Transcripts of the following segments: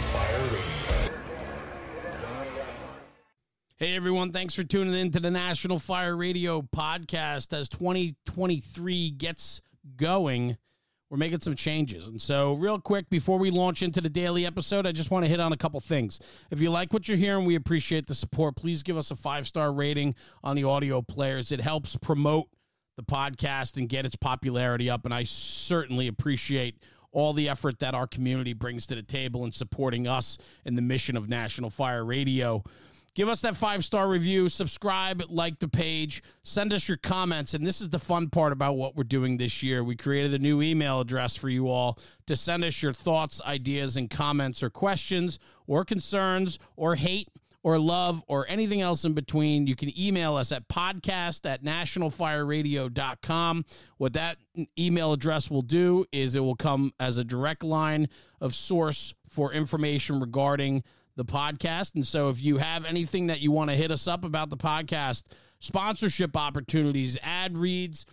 Fire Radio. Hey everyone, thanks for tuning in to the National Fire Radio podcast. As 2023 gets going, we're making some changes. And so, real quick, before we launch into the daily episode, I just want to hit on a couple things. If you like what you're hearing, we appreciate the support. Please give us a five star rating on the audio players. It helps promote the podcast and get its popularity up. And I certainly appreciate all the effort that our community brings to the table in supporting us in the mission of National Fire Radio. Give us that five star review, subscribe, like the page, send us your comments. And this is the fun part about what we're doing this year. We created a new email address for you all to send us your thoughts, ideas, and comments, or questions, or concerns, or hate, or love, or anything else in between. You can email us at podcast at nationalfireradio.com. What that email address will do is it will come as a direct line of source for information regarding the podcast. And so if you have anything that you want to hit us up about the podcast, sponsorship opportunities, ad reads,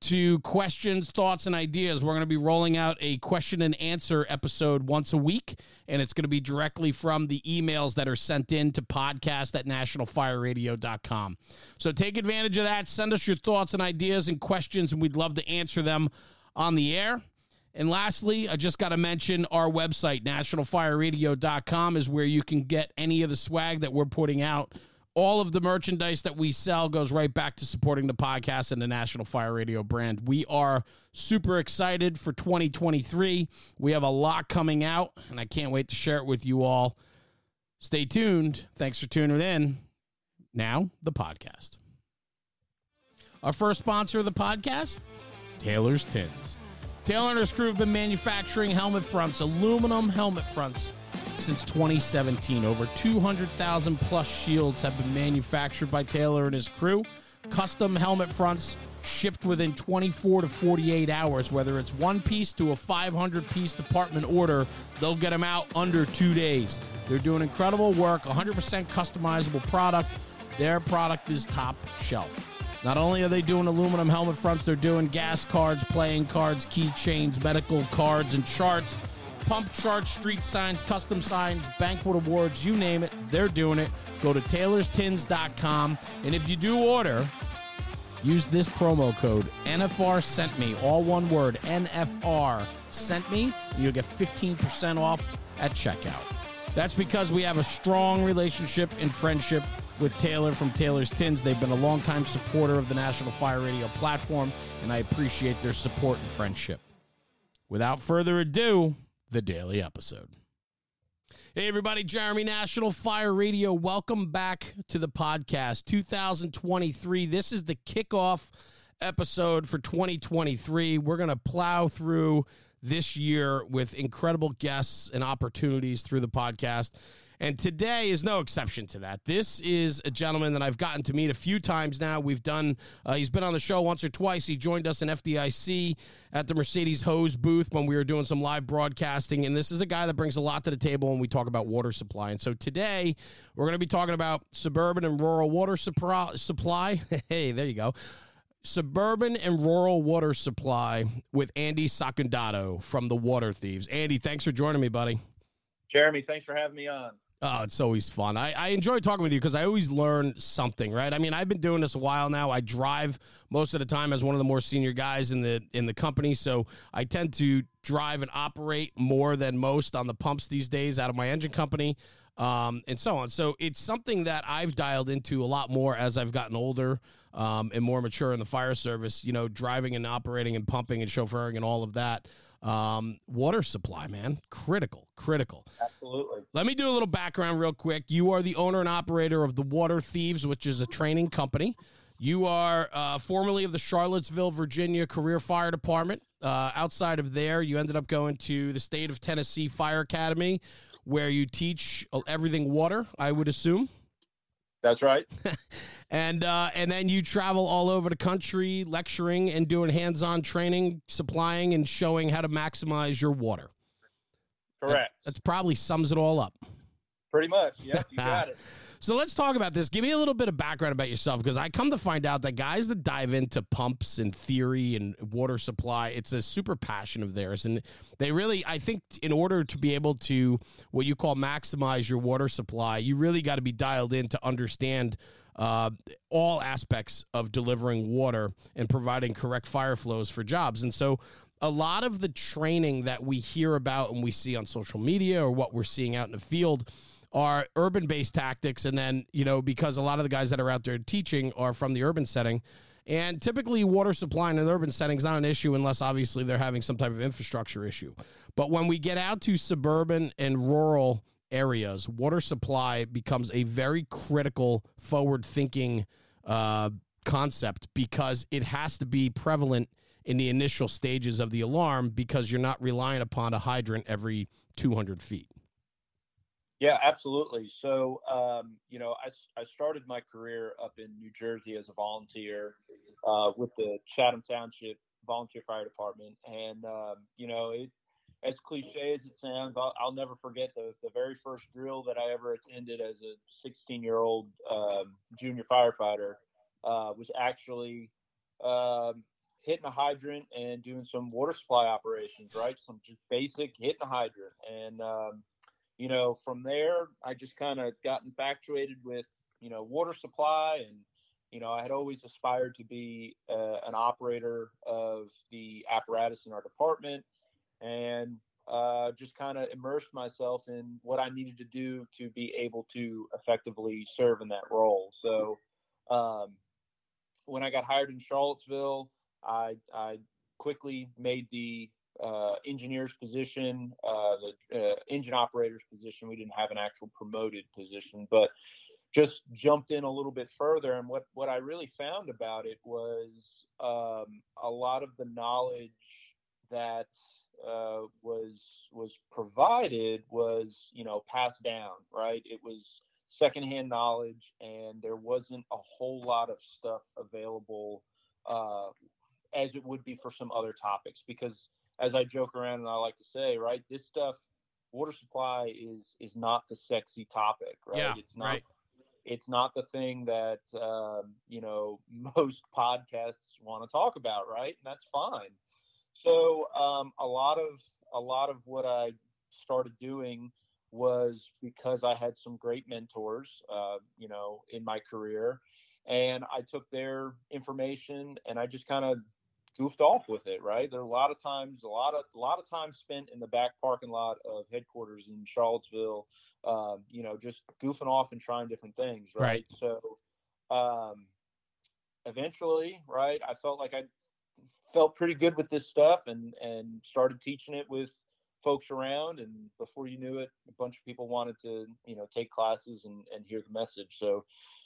to questions, thoughts, and ideas. We're going to be rolling out a question and answer episode once a week, and it's going to be directly from the emails that are sent in to podcast at nationalfireradio.com. So take advantage of that. Send us your thoughts and ideas and questions, and we'd love to answer them on the air. And lastly, I just got to mention our website, nationalfireradio.com, is where you can get any of the swag that we're putting out. All of the merchandise that we sell goes right back to supporting the podcast and the National Fire Radio brand. We are super excited for 2023. We have a lot coming out, and I can't wait to share it with you all. Stay tuned. Thanks for tuning in. Now, the podcast. Our first sponsor of the podcast, Taylor's Tins. Taylor and his crew have been manufacturing helmet fronts, aluminum helmet fronts, since 2017. Over 200,000 plus shields have been manufactured by Taylor and his crew. Custom helmet fronts shipped within 24 to 48 hours. Whether it's one piece to a 500 piece department order, they'll get them out under two days. They're doing incredible work, 100% customizable product. Their product is top shelf. Not only are they doing aluminum helmet fronts, they're doing gas cards, playing cards, keychains, medical cards, and charts, pump charts, street signs, custom signs, banquet awards, you name it, they're doing it. Go to taylorstins.com. And if you do order, use this promo code NFR sent me, all one word, NFR sent me, and you'll get 15% off at checkout. That's because we have a strong relationship and friendship with Taylor from Taylor's Tins. They've been a longtime supporter of the National Fire Radio platform, and I appreciate their support and friendship. Without further ado, the daily episode. Hey, everybody, Jeremy National Fire Radio. Welcome back to the podcast 2023. This is the kickoff episode for 2023. We're going to plow through this year with incredible guests and opportunities through the podcast. And today is no exception to that. This is a gentleman that I've gotten to meet a few times now. We've done, uh, he's been on the show once or twice. He joined us in FDIC at the Mercedes Hose booth when we were doing some live broadcasting. And this is a guy that brings a lot to the table when we talk about water supply. And so today we're going to be talking about suburban and rural water supply. hey, there you go suburban and rural water supply with Andy Secundato from the Water Thieves. Andy, thanks for joining me, buddy. Jeremy, thanks for having me on. Oh, it's always fun. I, I enjoy talking with you because I always learn something, right? I mean, I've been doing this a while now. I drive most of the time as one of the more senior guys in the in the company, so I tend to drive and operate more than most on the pumps these days out of my engine company, um, and so on. So it's something that I've dialed into a lot more as I've gotten older um, and more mature in the fire service. You know, driving and operating and pumping and chauffeuring and all of that. Um, water supply, man, critical, critical. Absolutely. Let me do a little background real quick. You are the owner and operator of the Water Thieves, which is a training company. You are uh, formerly of the Charlottesville, Virginia Career Fire Department. Uh, outside of there, you ended up going to the state of Tennessee Fire Academy, where you teach everything water, I would assume. That's right. and uh, and then you travel all over the country, lecturing and doing hands-on training, supplying and showing how to maximize your water. Correct. That, that probably sums it all up. Pretty much. Yeah, you got it. So let's talk about this. Give me a little bit of background about yourself because I come to find out that guys that dive into pumps and theory and water supply, it's a super passion of theirs. And they really, I think, in order to be able to what you call maximize your water supply, you really got to be dialed in to understand uh, all aspects of delivering water and providing correct fire flows for jobs. And so a lot of the training that we hear about and we see on social media or what we're seeing out in the field are urban based tactics. And then, you know, because a lot of the guys that are out there teaching are from the urban setting. And typically, water supply in an urban setting is not an issue unless obviously they're having some type of infrastructure issue. But when we get out to suburban and rural areas, water supply becomes a very critical, forward thinking uh, concept because it has to be prevalent in the initial stages of the alarm because you're not relying upon a hydrant every 200 feet. Yeah, absolutely. So, um, you know, I, I started my career up in New Jersey as a volunteer uh, with the Chatham Township Volunteer Fire Department. And, um, you know, it, as cliche as it sounds, I'll, I'll, never forget the, the very first drill that I ever attended as a 16 year old um, junior firefighter uh, was actually um, hitting a hydrant and doing some water supply operations, right? Some just basic hitting a hydrant. And, um, you know, from there, I just kind of got infatuated with, you know, water supply. And, you know, I had always aspired to be uh, an operator of the apparatus in our department and uh, just kind of immersed myself in what I needed to do to be able to effectively serve in that role. So, um, when I got hired in Charlottesville, I, I quickly made the uh, engineer's position, uh, the uh, engine operator's position. We didn't have an actual promoted position, but just jumped in a little bit further. And what, what I really found about it was um, a lot of the knowledge that uh, was was provided was you know passed down. Right, it was secondhand knowledge, and there wasn't a whole lot of stuff available uh, as it would be for some other topics. Because as I joke around and I like to say, right, this stuff, water supply is is not the sexy topic, right? Yeah, it's not. Right. It's not the thing that um, you know most podcasts want to talk about, right? And that's fine. So um, a lot of a lot of what I started doing was because I had some great mentors, uh, you know, in my career, and I took their information and I just kind of goofed off with it, right? There are a lot of times, a lot of a lot of time spent in the back parking lot of headquarters in Charlottesville, um, you know, just goofing off and trying different things, right? Right. So, um, eventually, right, I felt like I felt pretty good with this stuff, and and started teaching it with folks around, and before you knew it, a bunch of people wanted to, you know, take classes and and hear the message. So,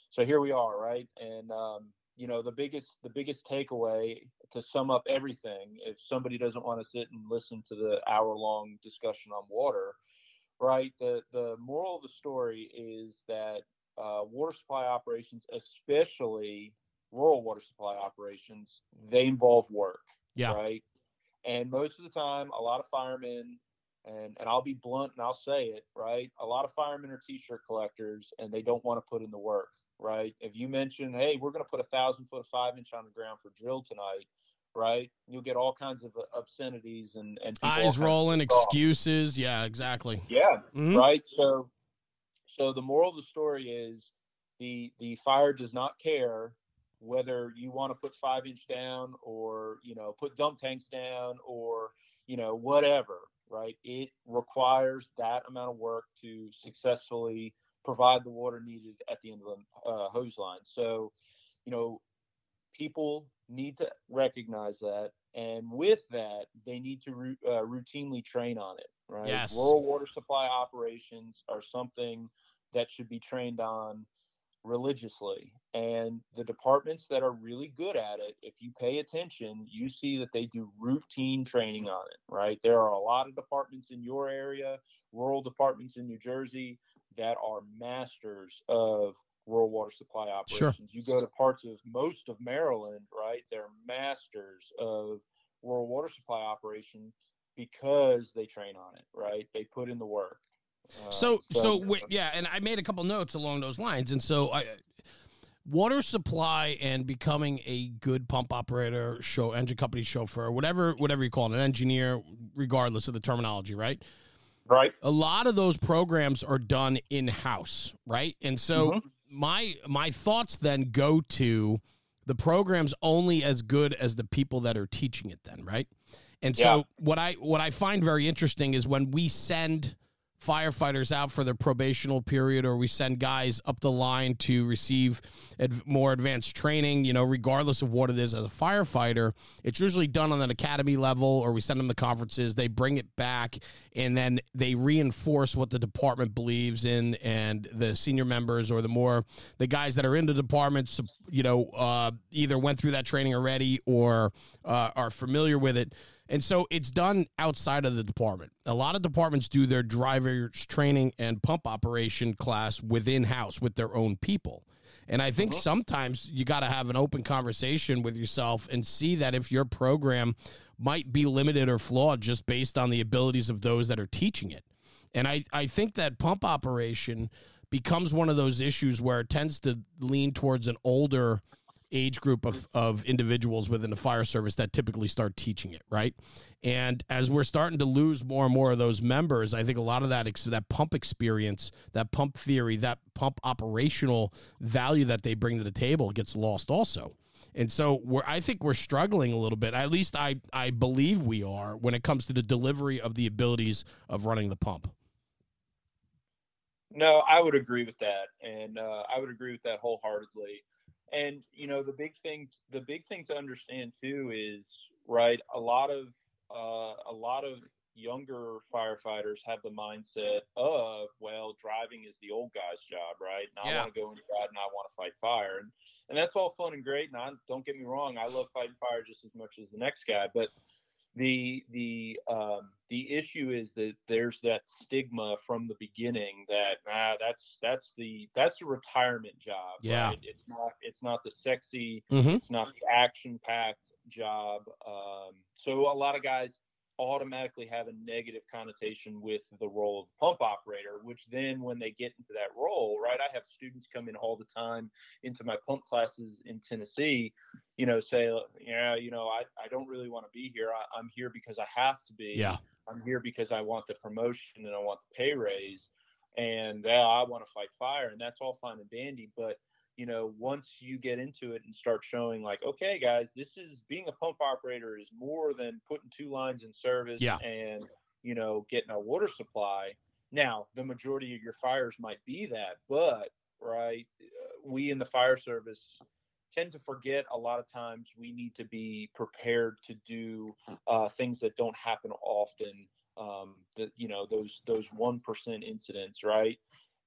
so here we are, right? And um, you know the biggest the biggest takeaway to sum up everything if somebody doesn't want to sit and listen to the hour long discussion on water right the the moral of the story is that uh, water supply operations especially rural water supply operations they involve work yeah. right and most of the time a lot of firemen and and I'll be blunt and I'll say it right a lot of firemen are t-shirt collectors and they don't want to put in the work right? If you mention, hey, we're going to put a thousand foot five inch on the ground for drill tonight, right? You'll get all kinds of uh, obscenities and and eyes rolling, excuses. Yeah, exactly. Yeah, mm-hmm. right. So, so the moral of the story is the the fire does not care whether you want to put five inch down or you know put dump tanks down or you know whatever right it requires that amount of work to successfully provide the water needed at the end of the uh, hose line. So, you know, people need to recognize that, and with that, they need to uh, routinely train on it. Right? Yes. Rural water supply operations are something that should be trained on religiously. And the departments that are really good at it, if you pay attention, you see that they do routine training on it, right? There are a lot of departments in your area, rural departments in New Jersey that are masters of rural water supply operations. Sure. You go to parts of most of Maryland, right? They're masters of rural water supply operations because they train on it, right? They put in the work, Uh, so, so, so w- yeah, and I made a couple notes along those lines, and so I, water supply and becoming a good pump operator, show engine company chauffeur, whatever, whatever you call it, an engineer, regardless of the terminology, right? Right. A lot of those programs are done in house, right? And so mm-hmm. my my thoughts then go to the program's only as good as the people that are teaching it then, right? And so yeah. what I what I find very interesting is when we send firefighters out for their probational period or we send guys up the line to receive ad- more advanced training you know regardless of what it is as a firefighter it's usually done on an academy level or we send them to conferences they bring it back and then they reinforce what the department believes in and the senior members or the more the guys that are in the department you know uh, either went through that training already or uh, are familiar with it and so it's done outside of the department. A lot of departments do their driver's training and pump operation class within house with their own people. And I think uh-huh. sometimes you got to have an open conversation with yourself and see that if your program might be limited or flawed just based on the abilities of those that are teaching it. And I, I think that pump operation becomes one of those issues where it tends to lean towards an older age group of, of individuals within the fire service that typically start teaching it, right? And as we're starting to lose more and more of those members, I think a lot of that that pump experience, that pump theory, that pump operational value that they bring to the table gets lost also. And so we're I think we're struggling a little bit. At least I I believe we are when it comes to the delivery of the abilities of running the pump. No, I would agree with that, and uh, I would agree with that wholeheartedly. And you know, the big thing, the big thing to understand too is right. A lot of uh, a lot of younger firefighters have the mindset of, well, driving is the old guy's job, right? And I want to go inside and I want to fight fire, and and that's all fun and great. And I, don't get me wrong, I love fighting fire just as much as the next guy, but the the um, the issue is that there's that stigma from the beginning that ah, that's that's the that's a retirement job. Yeah, right? it's not it's not the sexy, mm-hmm. it's not the action packed job. Um, so a lot of guys automatically have a negative connotation with the role of the pump operator, which then when they get into that role, right? I have students come in all the time into my pump classes in Tennessee, you know, say, yeah, you know, I, I don't really want to be here. I, I'm here because I have to be. Yeah. I'm here because I want the promotion and I want the pay raise. And uh, I want to fight fire. And that's all fine and dandy. But you know, once you get into it and start showing like, okay, guys, this is being a pump operator is more than putting two lines in service yeah. and, you know, getting a water supply. Now, the majority of your fires might be that, but right, uh, we in the fire service tend to forget a lot of times we need to be prepared to do uh, things that don't happen often. Um, that you know those those one percent incidents, right?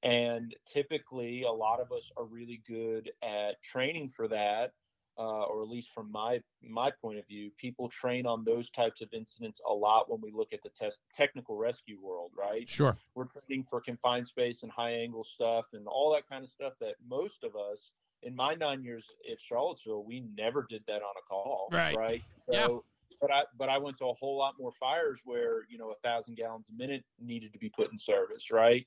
And typically, a lot of us are really good at training for that, uh, or at least from my my point of view, people train on those types of incidents a lot when we look at the test, technical rescue world, right? Sure. We're training for confined space and high angle stuff and all that kind of stuff that most of us, in my nine years at Charlottesville, we never did that on a call, right? Right. So, yeah. But I but I went to a whole lot more fires where you know a thousand gallons a minute needed to be put in service, right?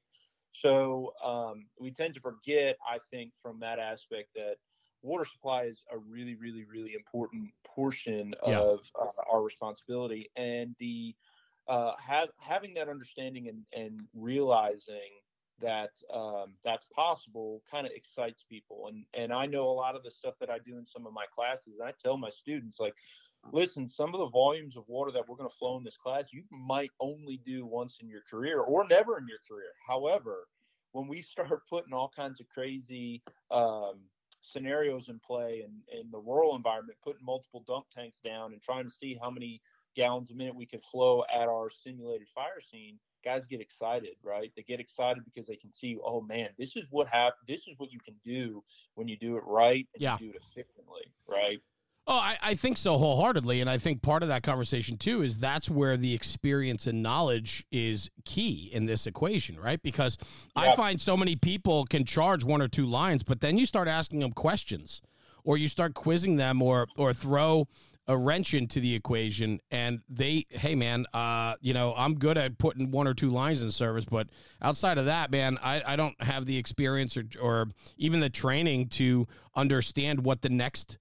So um, we tend to forget, I think, from that aspect that water supply is a really, really, really important portion yeah. of uh, our responsibility, and the uh, have, having that understanding and, and realizing that um, that's possible kind of excites people. And and I know a lot of the stuff that I do in some of my classes. I tell my students like, listen, some of the volumes of water that we're going to flow in this class, you might only do once in your career or never in your career. However, when we start putting all kinds of crazy um, scenarios in play and in the rural environment, putting multiple dump tanks down and trying to see how many gallons a minute we could flow at our simulated fire scene, guys get excited, right? They get excited because they can see, oh man, this is what hap- This is what you can do when you do it right and yeah. you do it efficiently, right? Oh, I, I think so wholeheartedly. And I think part of that conversation, too, is that's where the experience and knowledge is key in this equation, right? Because yep. I find so many people can charge one or two lines, but then you start asking them questions or you start quizzing them or, or throw a wrench into the equation and they hey man uh you know i'm good at putting one or two lines in service but outside of that man i, I don't have the experience or, or even the training to understand what the next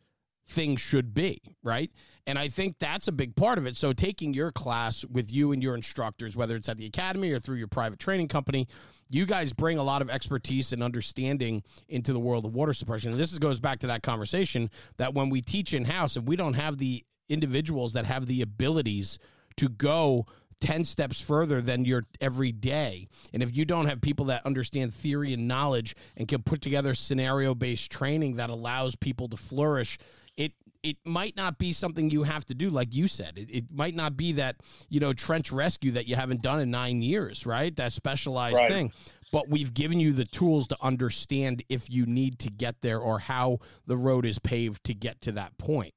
thing should be right and i think that's a big part of it so taking your class with you and your instructors whether it's at the academy or through your private training company you guys bring a lot of expertise and understanding into the world of water suppression. And this goes back to that conversation that when we teach in house, if we don't have the individuals that have the abilities to go 10 steps further than your everyday. And if you don't have people that understand theory and knowledge and can put together scenario based training that allows people to flourish, it it might not be something you have to do, like you said. It, it might not be that, you know, trench rescue that you haven't done in nine years, right? That specialized right. thing. But we've given you the tools to understand if you need to get there or how the road is paved to get to that point.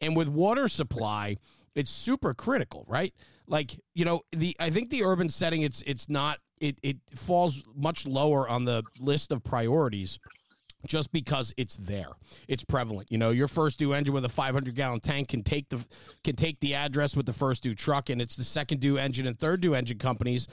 And with water supply, it's super critical, right? Like, you know, the I think the urban setting it's it's not it it falls much lower on the list of priorities just because it's there. It's prevalent. You know, your first due engine with a 500 gallon tank can take the can take the address with the first due truck, and it's the second due engine and third due engine companies.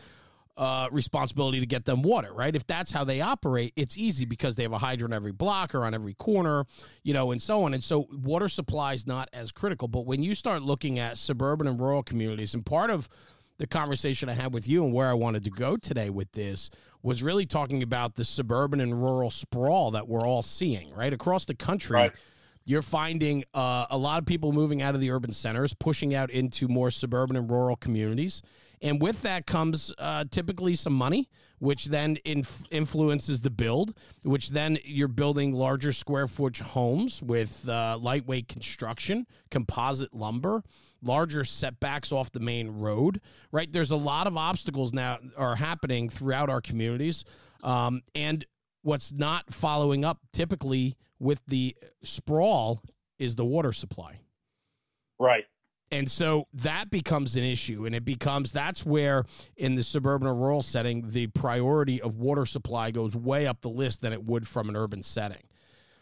Uh, responsibility to get them water, right? If that's how they operate, it's easy because they have a hydrant every block or on every corner, you know, and so on. And so water supply is not as critical. But when you start looking at suburban and rural communities, and part of the conversation I had with you and where I wanted to go today with this was really talking about the suburban and rural sprawl that we're all seeing right across the country. Right. You're finding uh, a lot of people moving out of the urban centers, pushing out into more suburban and rural communities. And with that comes uh, typically some money, which then inf- influences the build, which then you're building larger square foot homes with uh, lightweight construction, composite lumber, larger setbacks off the main road, right? There's a lot of obstacles now are happening throughout our communities. Um, and what's not following up typically with the sprawl is the water supply. Right. And so that becomes an issue, and it becomes that's where in the suburban or rural setting, the priority of water supply goes way up the list than it would from an urban setting.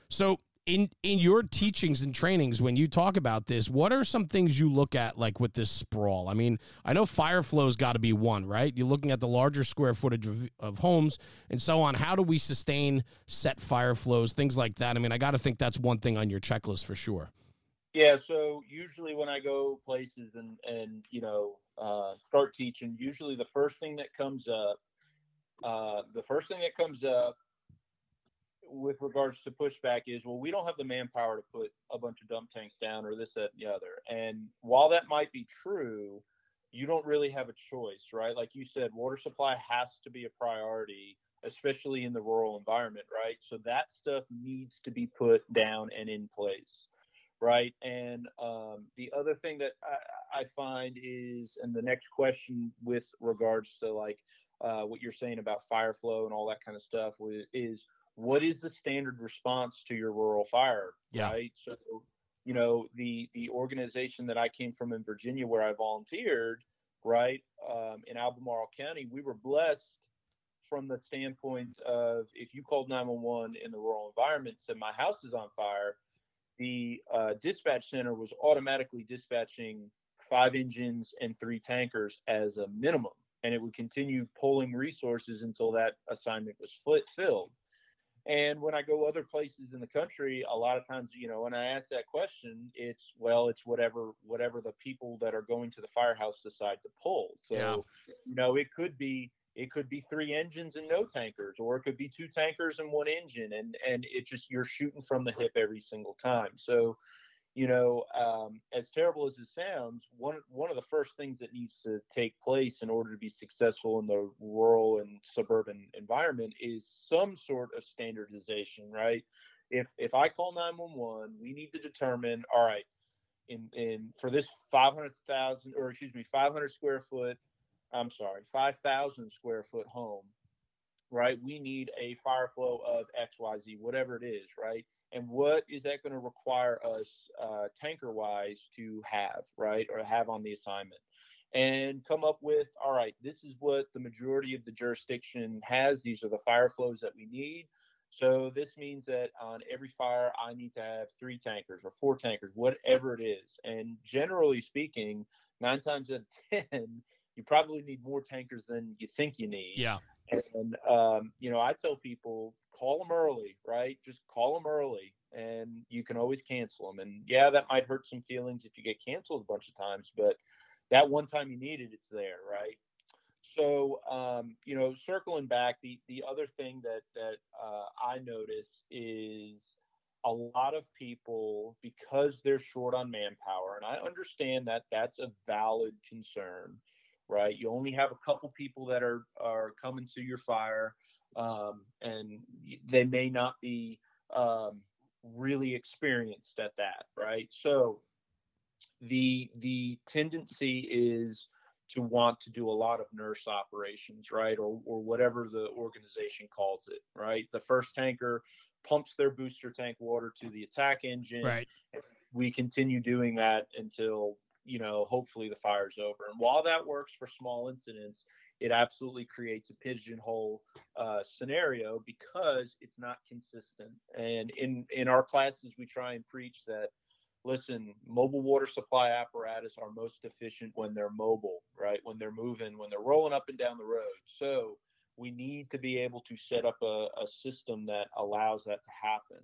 So in in your teachings and trainings when you talk about this what are some things you look at like with this sprawl? I mean i know fire flow's got to be one right? You're looking at the larger square footage of, of homes and so on. How do we sustain set fire flows things like that? I mean i got to think that's one thing on your checklist for sure. Yeah so usually when i go places and and you know uh, start teaching usually the first thing that comes up uh, the first thing that comes up with regards to pushback is well we don't have the manpower to put a bunch of dump tanks down or this that and the other. And while that might be true you don't really have a choice right? Like you said water supply has to be a priority especially in the rural environment right? So that stuff needs to be put down and in place right? And um, the other thing that I, I, find is and the next question with regards to like uh, what you're saying about fire flow and all that kind of stuff is what is the standard response to your rural fire yeah. right so you know the the organization that i came from in virginia where i volunteered right um, in albemarle county we were blessed from the standpoint of if you called 911 in the rural environment said my house is on fire the uh, dispatch center was automatically dispatching five engines and three tankers as a minimum and it would continue pulling resources until that assignment was filled and when I go other places in the country, a lot of times, you know, when I ask that question, it's well, it's whatever whatever the people that are going to the firehouse decide to pull. So, yeah. you know, it could be it could be three engines and no tankers, or it could be two tankers and one engine, and and it just you're shooting from the hip every single time. So, you know, um, as terrible as it sounds, one one of the first things that needs to take place in order to be successful in the rural and suburban environment is some sort of standardization, right? If if I call 911, we need to determine, all right, in in for this 500,000 or excuse me, 500 square foot, I'm sorry, 5,000 square foot home, right? We need a fire flow of XYZ, whatever it is, right? and what is that going to require us uh, tanker wise to have right or have on the assignment and come up with all right this is what the majority of the jurisdiction has these are the fire flows that we need So this means that on every fire, I need to have three tankers or four tankers, whatever it is. And generally speaking, nine times out of 10, you probably need more tankers than you think you need. Yeah. And, um, you know, I tell people call them early, right? Just call them early and you can always cancel them. And yeah, that might hurt some feelings if you get canceled a bunch of times, but that one time you need it, it's there, right? So, um, you know, circling back, the the other thing that that uh, I notice is a lot of people because they're short on manpower, and I understand that that's a valid concern, right? You only have a couple people that are are coming to your fire, um, and they may not be um, really experienced at that, right? So the the tendency is to want to do a lot of nurse operations, right? Or, or whatever the organization calls it, right? The first tanker pumps their booster tank water to the attack engine. Right. We continue doing that until, you know, hopefully the fire's over. And while that works for small incidents, it absolutely creates a pigeonhole uh, scenario because it's not consistent. And in, in our classes, we try and preach that listen, mobile water supply apparatus are most efficient when they're mobile, right? When they're moving, when they're rolling up and down the road. So we need to be able to set up a, a system that allows that to happen.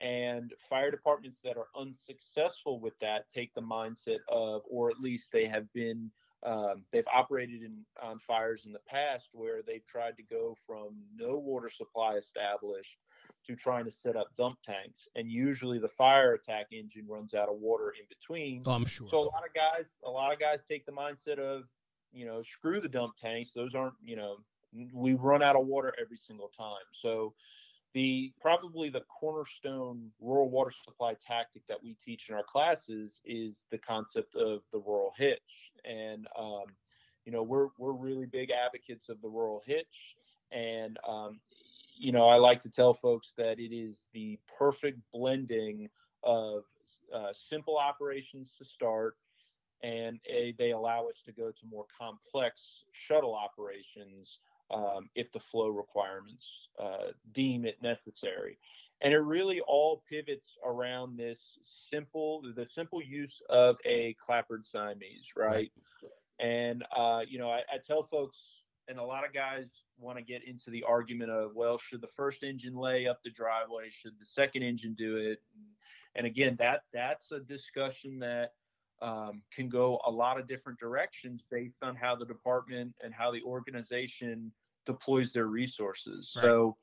And fire departments that are unsuccessful with that take the mindset of, or at least they have been um, they've operated in on fires in the past where they've tried to go from no water supply established to trying to set up dump tanks, and usually the fire attack engine runs out of water in between. Oh, I'm sure. So a lot of guys, a lot of guys take the mindset of, you know, screw the dump tanks. Those aren't, you know, we run out of water every single time. So the probably the cornerstone rural water supply tactic that we teach in our classes is the concept of the rural hitch, and um, you know we're we're really big advocates of the rural hitch, and um, you know, I like to tell folks that it is the perfect blending of uh, simple operations to start, and a, they allow us to go to more complex shuttle operations um, if the flow requirements uh, deem it necessary. And it really all pivots around this simple, the simple use of a clappered Siamese, right? And uh, you know, I, I tell folks and a lot of guys want to get into the argument of well should the first engine lay up the driveway should the second engine do it and again that that's a discussion that Um, can go a lot of different directions based on how the department and how the organization deploys their resources right. so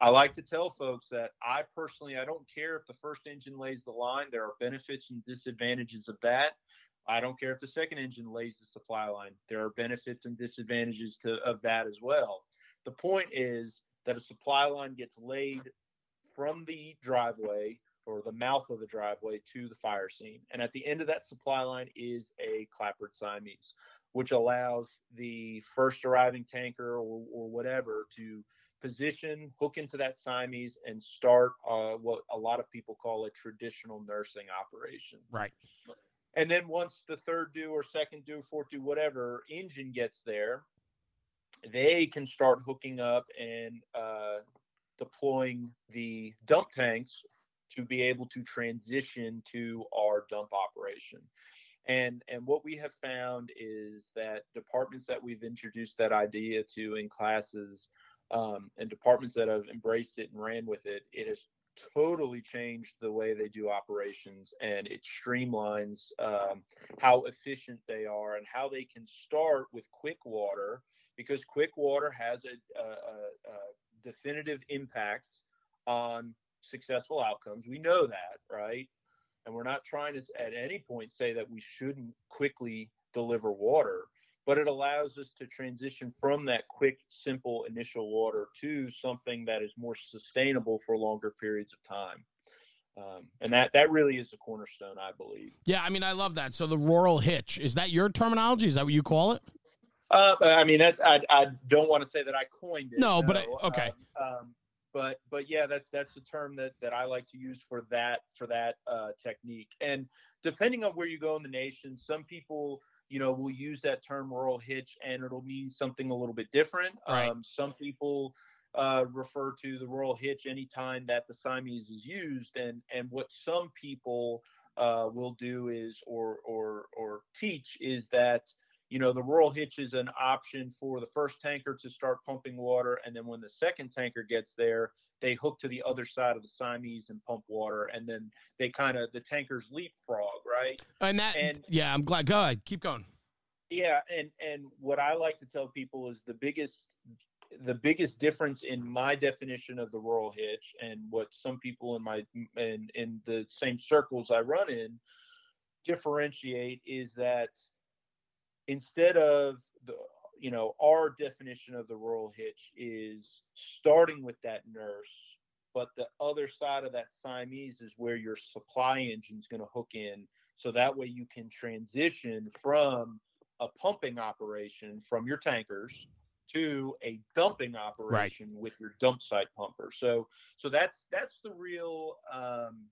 i like to tell folks that i personally i don't care if the first engine lays the line there are benefits and disadvantages of that I don't care if the second engine lays the supply line. There are benefits and disadvantages to of that as well. The point is that a supply line gets laid from the driveway or the mouth of the driveway to the fire scene. And at the end of that supply line is a clappered Siamese, which allows the first arriving tanker or, or whatever to position, hook into that Siamese, and start uh, what a lot of people call a traditional nursing operation. Right. And then once the third due or second due, fourth due, whatever engine gets there, they can start hooking up and uh, deploying the dump tanks to be able to transition to our dump operation. And and what we have found is that departments that we've introduced that idea to in classes um, and departments that have embraced it and ran with it, it has totally changed the way they do operations and it streamlines um, how efficient they are and how they can start with quick water because quick water has a, a, a definitive impact on successful outcomes. We know that, right? And we're not trying to at any point say that we shouldn't quickly deliver water but it allows us to transition from that quick, simple initial water to something that is more sustainable for longer periods of time. Um, and that that really is the cornerstone, I believe. Yeah, I mean, I love that. So the rural hitch is that your terminology? Is that what you call it? Uh, I mean, that I, I don't want to say that I coined it. No, no. but I, okay. Um, um, but but yeah, that's that's a term that that I like to use for that for that uh, technique. And depending on where you go in the nation, some people you know, we'll use that term rural hitch and it'll mean something a little bit different. Right. Um, some people uh, refer to the rural hitch anytime that the Siamese is used. And and what some people uh, will do is or or or teach is that you know the rural hitch is an option for the first tanker to start pumping water, and then when the second tanker gets there, they hook to the other side of the Siamese and pump water, and then they kind of the tankers leapfrog, right? And that, and, yeah, I'm glad. Go ahead, keep going. Yeah, and and what I like to tell people is the biggest the biggest difference in my definition of the rural hitch and what some people in my in in the same circles I run in differentiate is that instead of the you know our definition of the rural hitch is starting with that nurse but the other side of that Siamese is where your supply engine is going to hook in so that way you can transition from a pumping operation from your tankers to a dumping operation right. with your dump site pumper. So so that's that's the real um,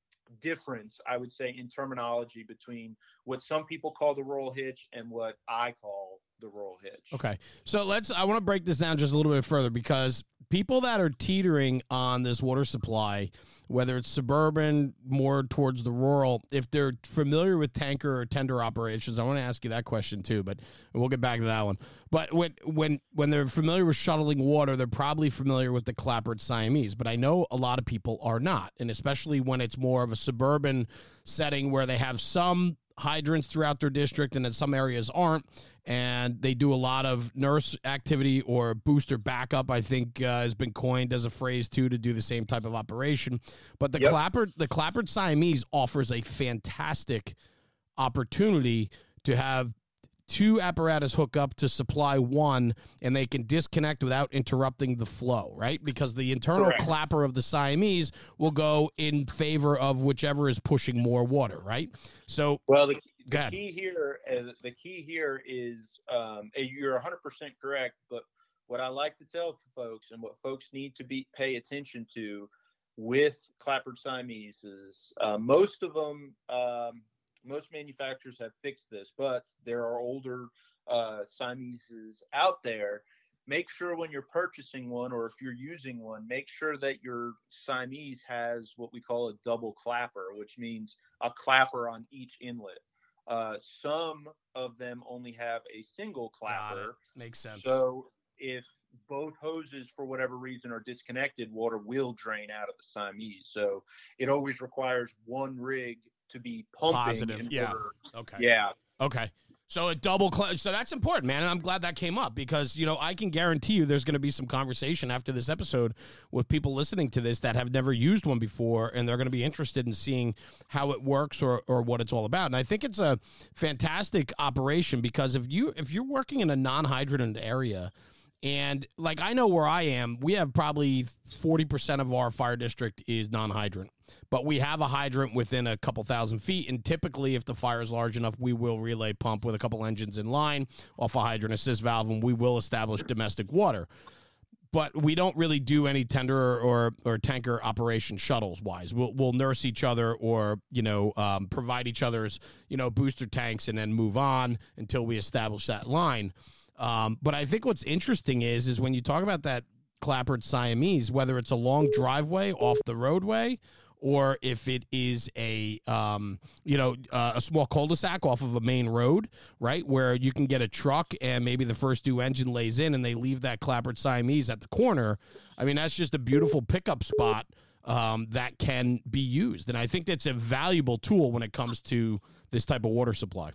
difference I would say in terminology between what some people call the rural hitch and what I call the rural hitch. Okay. So let's I want to break this down just a little bit further because people that are teetering on this water supply, whether it's suburban, more towards the rural, if they're familiar with tanker or tender operations, I want to ask you that question too, but we'll get back to that one. But when when when they're familiar with shuttling water, they're probably familiar with the clappered Siamese. But I know a lot of people are not, and especially when it's more of a suburban setting where they have some hydrants throughout their district and in some areas aren't and they do a lot of nurse activity or booster backup. I think uh, has been coined as a phrase too to do the same type of operation. But the yep. clappered the Clapper Siamese offers a fantastic opportunity to have two apparatus hook up to supply one and they can disconnect without interrupting the flow right? Because the internal Correct. clapper of the siamese will go in favor of whichever is pushing more water right? So well the, the key here is the key here is um, you're 100% correct but what i like to tell folks and what folks need to be pay attention to with clappered siamese is uh, most of them um, most manufacturers have fixed this but there are older uh, siameses out there make sure when you're purchasing one or if you're using one, make sure that your Siamese has what we call a double clapper, which means a clapper on each inlet. Uh, some of them only have a single clapper. Makes sense. So if both hoses, for whatever reason, are disconnected, water will drain out of the Siamese. So it always requires one rig to be pumping. Positive. Yeah. Order. Okay. Yeah. Okay. So a double cl- so that's important, man. And I'm glad that came up because you know I can guarantee you there's going to be some conversation after this episode with people listening to this that have never used one before, and they're going to be interested in seeing how it works or or what it's all about. And I think it's a fantastic operation because if you if you're working in a non-hydrant area and like I know where I am, we have probably 40% of our fire district is non hydrant, but we have a hydrant within a couple thousand feet. And typically, if the fire is large enough, we will relay pump with a couple engines in line off a hydrant assist valve and we will establish domestic water. But we don't really do any tender or, or tanker operation shuttles wise. We'll, we'll nurse each other or, you know, um, provide each other's, you know, booster tanks and then move on until we establish that line. Um, but I think what's interesting is is when you talk about that clappered Siamese, whether it's a long driveway off the roadway or if it is a um, you know uh, a small cul-de-sac off of a main road, right, where you can get a truck and maybe the first due engine lays in and they leave that clappered Siamese at the corner. I mean, that's just a beautiful pickup spot um, that can be used, and I think that's a valuable tool when it comes to this type of water supply.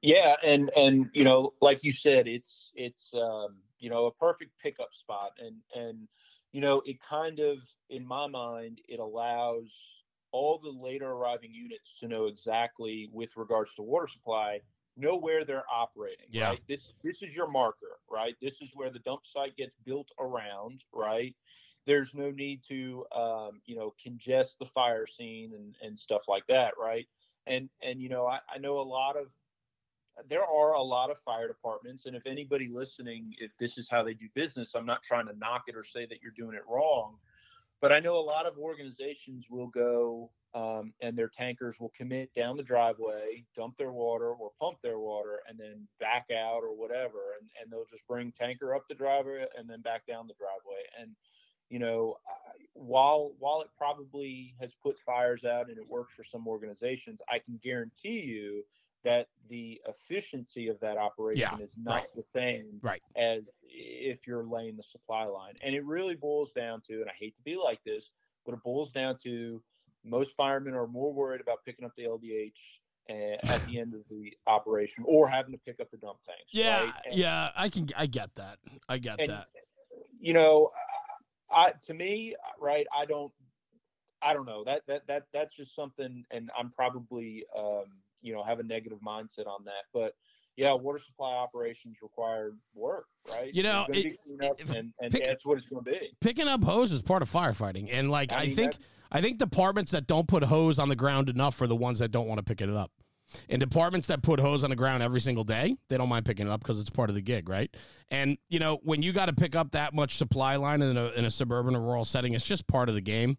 Yeah, and and you know, like you said, it's it's um, you know a perfect pickup spot, and and you know it kind of in my mind it allows all the later arriving units to know exactly with regards to water supply know where they're operating yeah. right? This this is your marker right? This is where the dump site gets built around right? There's no need to um, you know congest the fire scene and and stuff like that right? And and you know I, I know a lot of there are a lot of fire departments and if anybody listening if this is how they do business i'm not trying to knock it or say that you're doing it wrong but i know a lot of organizations will go um, and their tankers will commit down the driveway, dump their water or pump their water, and then back out or whatever, and and they'll just bring tanker up the driveway and then back down the driveway, and you know, while while it probably has put fires out and it works for some organizations, I can guarantee you that the efficiency of that operation Yeah, is not right. the same Right. as if you're laying the supply line. And it really boils down to, and I hate to be like this, but it boils down to most firemen are more worried about picking up the LDH uh, at the end of the operation or having to pick up the dump tanks. Yeah, right? And- yeah, I can, I get that, I get and that. you know, I to me, right, I don't, I don't know that that that that's just something, and I'm probably, um, you know, have a negative mindset on that, but. Yeah, water supply operations require work, right? You know, it- it- and, and pick- that's what it's going to be. Picking up hose is part of firefighting, and like I, I mean, think, I think departments that don't put hose on the ground enough are the ones that don't want to pick it up. And departments that put hose on the ground every single day, they don't mind picking it up because it's part of the gig, right? And you know, when you got to pick up that much supply line in a, in a suburban or rural setting, it's just part of the game.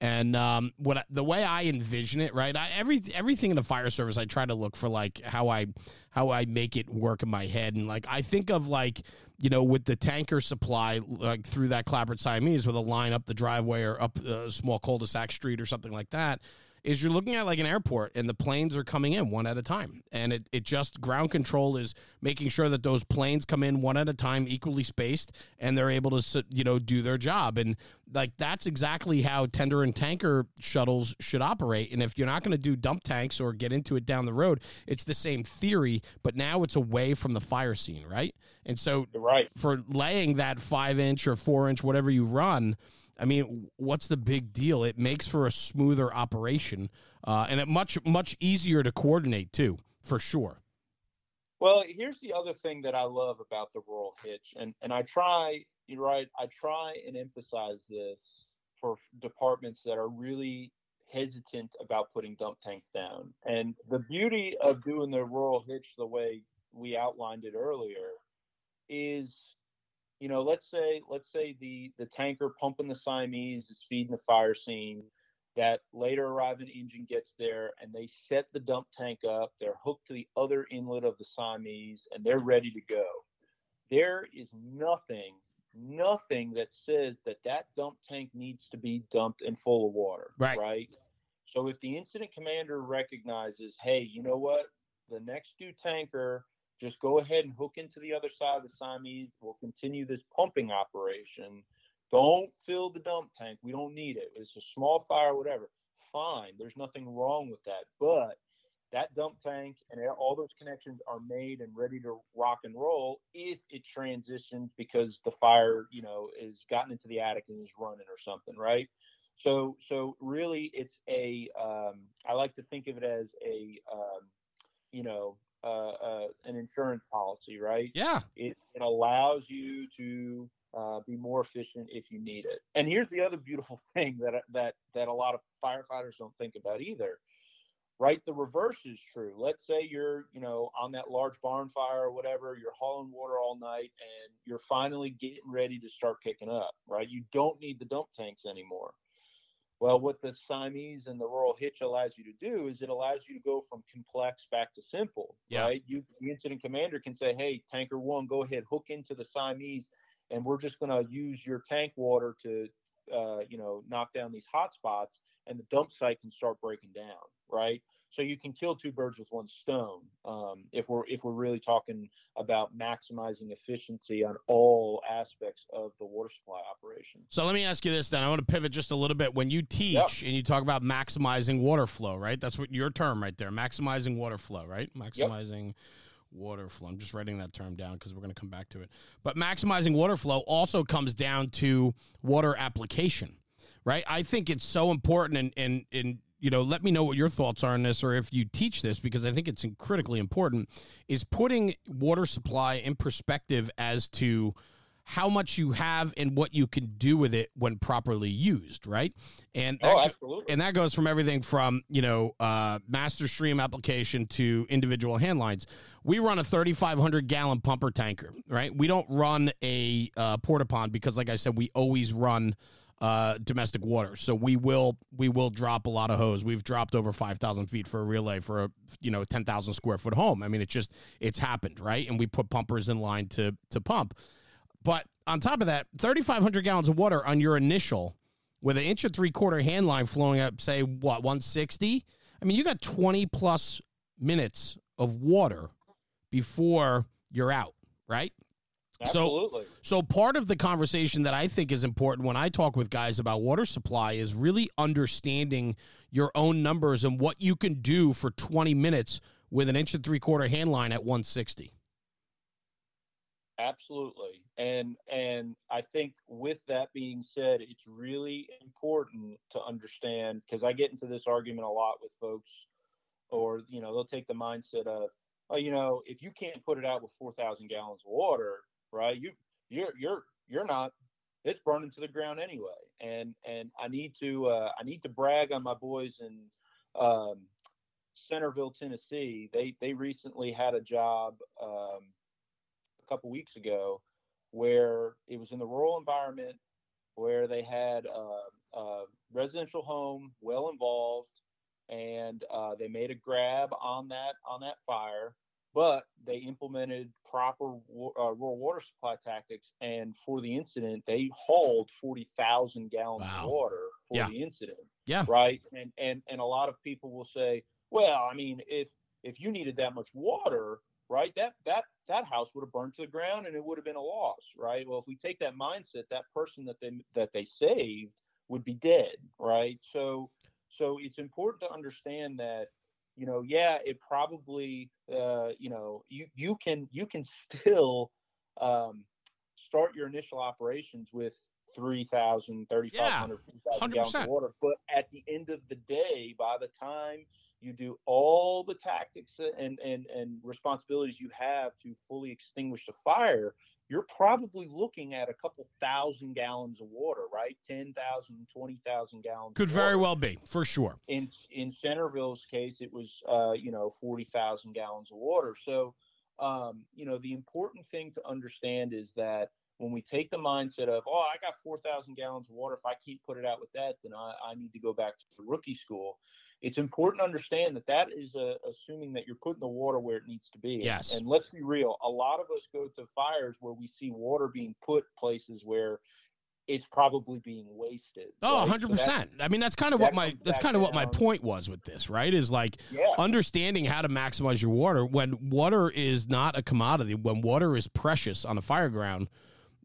And um, what I, the way I envision it, right? I, every everything in the fire service, I try to look for like how I how I make it work in my head, and like I think of like you know with the tanker supply like through that Clapper Siamese with a line up the driveway or up a small cul-de-sac street or something like that. Is you're looking at like an airport and the planes are coming in one at a time. And it, it just ground control is making sure that those planes come in one at a time, equally spaced, and they're able to, you know, do their job. And like that's exactly how tender and tanker shuttles should operate. And if you're not going to do dump tanks or get into it down the road, it's the same theory, but now it's away from the fire scene, right? And so right. for laying that five inch or four inch, whatever you run, I mean, what's the big deal? It makes for a smoother operation uh, and it much much easier to coordinate too, for sure. Well, here's the other thing that I love about the rural hitch, and and I try, you're right, I try and emphasize this for departments that are really hesitant about putting dump tanks down. And the beauty of doing the rural hitch the way we outlined it earlier is, you know, let's say let's say the the tanker pumping the Siamese is feeding the fire scene that later arriving engine gets there and they set the dump tank up. They're hooked to the other inlet of the Siamese and they're ready to go. There is nothing, nothing that says that that dump tank needs to be dumped and full of water. Right. Right. So if the incident commander recognizes, hey, you know what? The next due tanker, just go ahead and hook into the other side of the Siamese. We'll continue this pumping operation. Don't fill the dump tank. We don't need it. It's a small fire, whatever. Fine. There's nothing wrong with that. But that dump tank and all those connections are made and ready to rock and roll if it transitions because the fire, you know, is gotten into the attic and is running or something, right? So, so really, it's a. Um, I like to think of it as a, um, you know, uh, uh, an insurance policy, right? Yeah. it, it allows you to uh, be more efficient if you need it. And here's the other beautiful thing that that that a lot of firefighters don't think about either. Right, the reverse is true. Let's say you're, you know, on that large barn fire or whatever, you're hauling water all night and you're finally getting ready to start picking up, right? You don't need the dump tanks anymore. Well, what the Siamese and the Rural Hitch allows you to do is it allows you to go from complex back to simple. Yeah. Right? You, the incident commander can say, "Hey, tanker one, go ahead, hook into the Siamese, and we're just going to use your tank water to, uh, you know, knock down these hot spots, and the dump site can start breaking down." Right? So you can kill two birds with one stone um, if we're if we're really talking about maximizing efficiency on all aspects of the water supply operation. So let me ask you this then. I want to pivot just a little bit. When you teach and you talk about maximizing water flow, right? That's what your term right there. Maximizing water flow, right? Maximizing water flow. I'm just writing that term down because we're going to come back to it. But maximizing water flow also comes down to water application, right? I think it's so important and and and you know, let me know what your thoughts are on this or if you teach this because I think it's critically important is putting water supply in perspective as to how much you have and what you can do with it when properly used, right? And that, Oh, absolutely. and that goes from everything from you know uh, master stream application to individual hand lines. We run a 3,500 gallon pumper tanker, right? We don't run a uh, porta pond because, like I said, we always run uh, domestic water. So we will we will drop a lot of hose. We've dropped over five thousand feet for a relay for a you know ten thousand square foot home. I mean, it just it's happened, right? And we put pumpers in line to to pump. But on top of that, thirty five hundred gallons of water on your initial with an inch and three quarter hand line flowing up, say what one sixty. I mean, you got twenty plus minutes of water before you're out, right? Absolutely. So, so part of the conversation that I think is important when I talk with guys about water supply is really understanding your own numbers and what you can do for 20 minutes with an inch and three quarter hand line at 160. Absolutely. And and I think with that being said, it's really important to understand because I get into this argument a lot with folks or you know, they'll take the mindset of, oh, you know, if you can't put it out with 4,000 gallons of water, right? You you're you're you're not. It's burning to the ground anyway. And and I need to uh, I need to brag on my boys in um, Centerville, Tennessee. They they recently had a job um, a couple weeks ago where it was in the rural environment where they had a, a residential home well involved and uh, they made a grab on that on that fire but they implemented proper uh, rural water supply tactics. And for the incident, they hauled 40,000 gallons wow. of water for yeah. the incident. Yeah. Right. And, and, and a lot of people will say, well, I mean, if, if you needed that much water, right, that, that, that house would have burned to the ground and it would have been a loss. Right. Well, if we take that mindset, that person that they, that they saved would be dead. Right. So, so it's important to understand that you know, yeah, it probably, uh, you know, you you can you can still um, start your initial operations with 3,000, 3,500, yeah, 4,000 gallons of water. But at the end of the day, by the time you do all the tactics and, and, and responsibilities you have to fully extinguish the fire, you're probably looking at a couple thousand gallons of water, right? 10,000, 20,000 gallons. Could very well be, for sure. In in Centerville's case, it was, uh, you know, 40,000 gallons of water. So, um, you know, the important thing to understand is that when we take the mindset of, oh, I got 4,000 gallons of water, if I can't put it out with that, then I, I need to go back to the rookie school it's important to understand that that is uh, assuming that you're putting the water where it needs to be. Yes. And, and let's be real, a lot of us go to fires where we see water being put places where it's probably being wasted. Oh, right? 100%. So I mean, that's kind of that what my that's kind of what my point was with this, right? Is like yeah. understanding how to maximize your water when water is not a commodity, when water is precious on a fire ground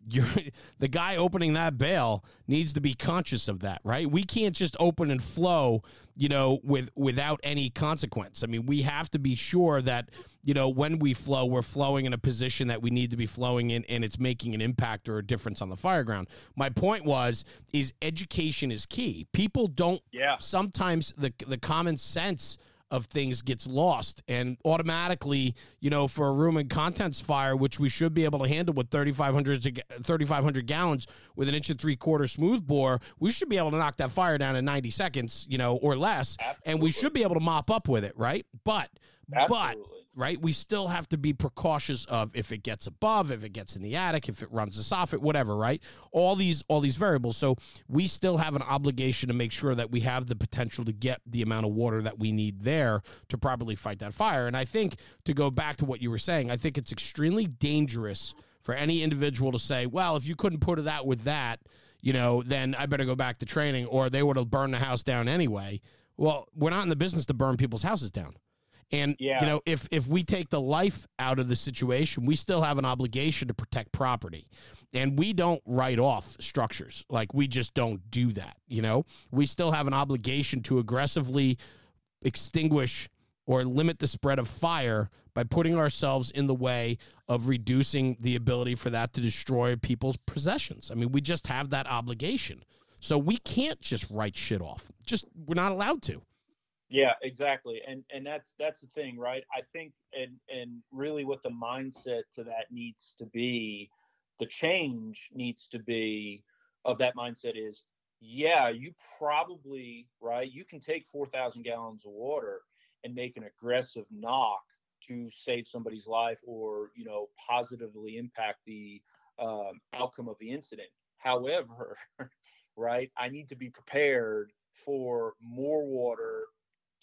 you're the guy opening that bale needs to be conscious of that, right? We can't just open and flow, you know, with without any consequence. I mean, we have to be sure that, you know, when we flow, we're flowing in a position that we need to be flowing in and it's making an impact or a difference on the fire ground. My point was is education is key. People don't yeah. sometimes the the common sense of things gets lost and automatically you know for a room and contents fire which we should be able to handle with 3500 3500 gallons with an inch and three quarter smooth bore we should be able to knock that fire down in 90 seconds you know or less Absolutely. and we should be able to mop up with it right but Absolutely. but right? We still have to be precautious of if it gets above, if it gets in the attic, if it runs the soffit, whatever, right? All these all these variables. So we still have an obligation to make sure that we have the potential to get the amount of water that we need there to properly fight that fire. And I think to go back to what you were saying, I think it's extremely dangerous for any individual to say, well, if you couldn't put it out with that, you know, then I better go back to training or they would have burned the house down anyway. Well, we're not in the business to burn people's houses down. And yeah. you know, if if we take the life out of the situation, we still have an obligation to protect property. And we don't write off structures. Like we just don't do that, you know? We still have an obligation to aggressively extinguish or limit the spread of fire by putting ourselves in the way of reducing the ability for that to destroy people's possessions. I mean, we just have that obligation. So we can't just write shit off. Just we're not allowed to. Yeah, exactly. And and that's that's the thing, right? I think and and really what the mindset to that needs to be, the change needs to be of that mindset is, yeah, you probably, right? You can take 4,000 gallons of water and make an aggressive knock to save somebody's life or, you know, positively impact the um, outcome of the incident. However, right? I need to be prepared for more water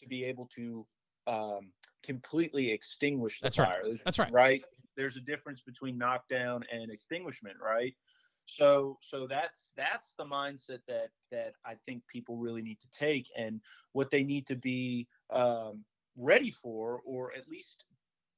to be able to um, completely extinguish the That's fire. right. That's right. Right. There's a difference between knockdown and extinguishment, right? So so that's that's the mindset that that I think people really need to take and what they need to be um, ready for or at least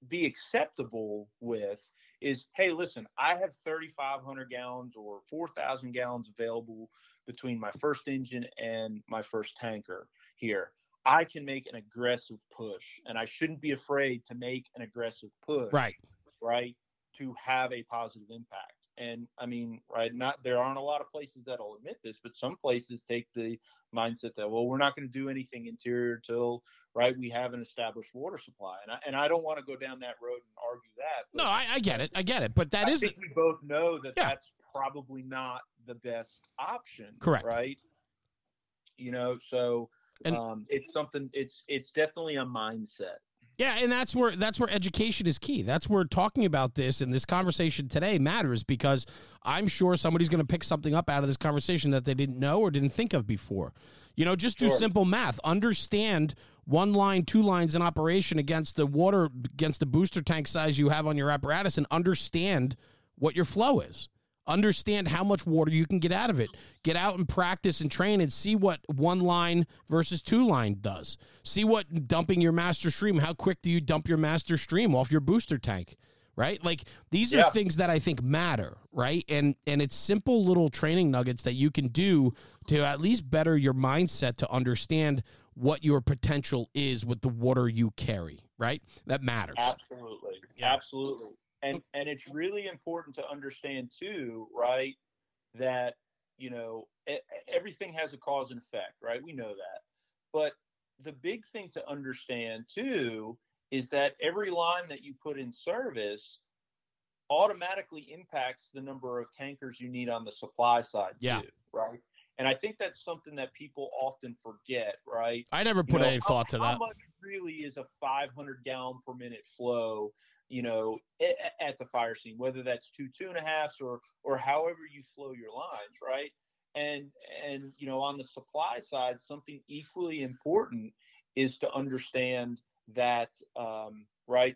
be acceptable with is hey listen i have 3500 gallons or 4000 gallons available between my first engine and my first tanker here i can make an aggressive push and i shouldn't be afraid to make an aggressive push Right. right to have a positive impact and i mean right not there aren't a lot of places that'll admit this but some places take the mindset that well we're not going to do anything interior till right we have an established water supply and i, and I don't want to go down that road and argue that No, I, I get it. I get it. But that I is think we both know that Yeah. that's probably not the best option Correct. right you know so And- um, it's something it's it's definitely a mindset Yeah, and that's where that's where education is key. That's where talking about this and this conversation today matters because I'm sure somebody's going to pick something up out of this conversation that they didn't know or didn't think of before. You know, just do Sure. simple math. Understand one line, two lines in operation against the water against the booster tank size you have on your apparatus and understand what your flow is. Understand how much water you can get out of it. Get out and practice and train and see what one line versus two line does. See what dumping your master stream, how quick do you dump your master stream off your booster tank? Right? Like these are Yeah. things that I think matter, right? And and it's simple little training nuggets that you can do to at least better your mindset to understand what your potential is with the water you carry, right? That matters. Absolutely. Absolutely. And and it's really important to understand too, right, that you know, e- everything has a cause and effect, right? We know that. But the big thing to understand too is that every line that you put in service automatically impacts the number of tankers you need on the supply side Yeah. too, right? And I think that's something that people often forget, right? I never You put know, any how- thought to that. How much really is a 500 gallon per minute flow? You know, at, the fire scene, whether that's two two and a halfs or or however you flow your lines, right? And and you know, on the supply side, something equally important is to understand that, um, right?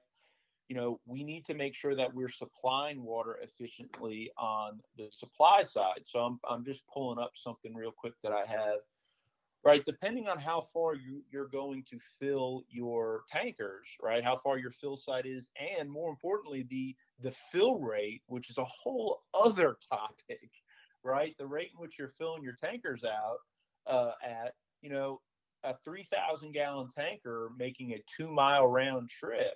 You know, we need to make sure that we're supplying water efficiently on the supply side. So I'm I'm just pulling up something real quick that I have right? Depending on how far you, you're going to fill your tankers right? How far your fill site is and more importantly the the fill rate which is a whole other topic right? The rate in which you're filling your tankers out uh, at you know a 3000 gallon tanker making a two mile round trip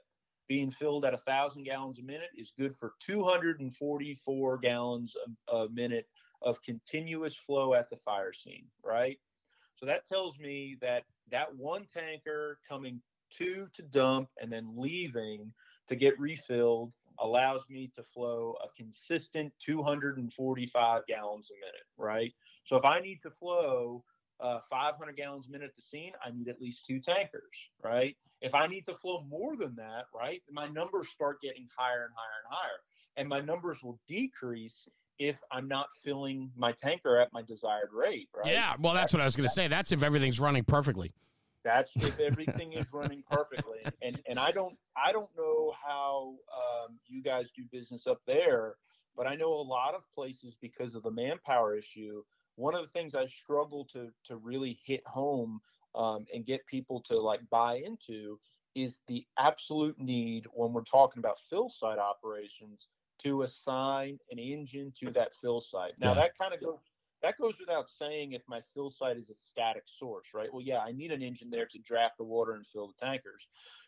being filled at a thousand gallons a minute is good for 244 gallons a, a minute of continuous flow at the fire scene right so that tells me that that one tanker coming to to dump and then leaving to get refilled allows me to flow a consistent 245 gallons a minute, right? So if I need to flow uh, 500 gallons a minute at the scene, I need at least two tankers, right? If I need to flow more than that, right, my numbers start getting higher and higher and higher. And my numbers will decrease if I'm not filling my tanker at my desired rate, right? Yeah, well, that's what I was going to say. That's if everything's running perfectly. That's if everything is running perfectly. And and I don't I don't know how um, you guys do business up there, but I know a lot of places because of the manpower issue. One of the things I struggle to to really hit home um, and get people to like buy into is the absolute need when we're talking about fill site operations to assign an engine to mm-hmm. that fill site. Now Yeah. that kind of goes that goes without saying if my fill site is a static source, right? Well, yeah, I need an engine there to draft the water and fill the tankers.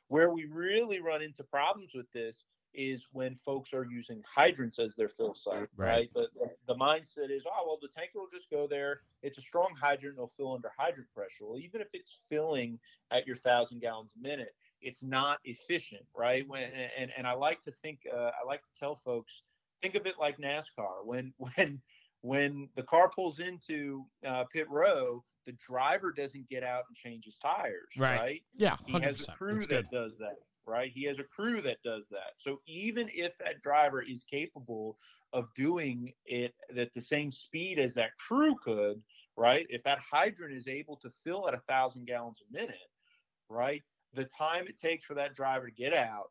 Where we really run into problems with this is when folks are using hydrants as their fill site, Right. right? The, the mindset is, oh, well, the tanker will just go there. It's a strong hydrant. It'll fill under hydrant pressure. Well, even if it's filling at your thousand gallons a minute, it's not efficient, right? When and and I like to think, uh, I like to tell folks, think of it like NASCAR. When when when the car pulls into uh, pit row, the driver doesn't get out and change his tires, Right. right? Yeah, He has a crew That's that good. does that, right? He has a crew that does that. So even if that driver is capable of doing it at the same speed as that crew could, right? If that hydrant is able to fill at a thousand gallons a minute, right? The time it takes for that driver to get out,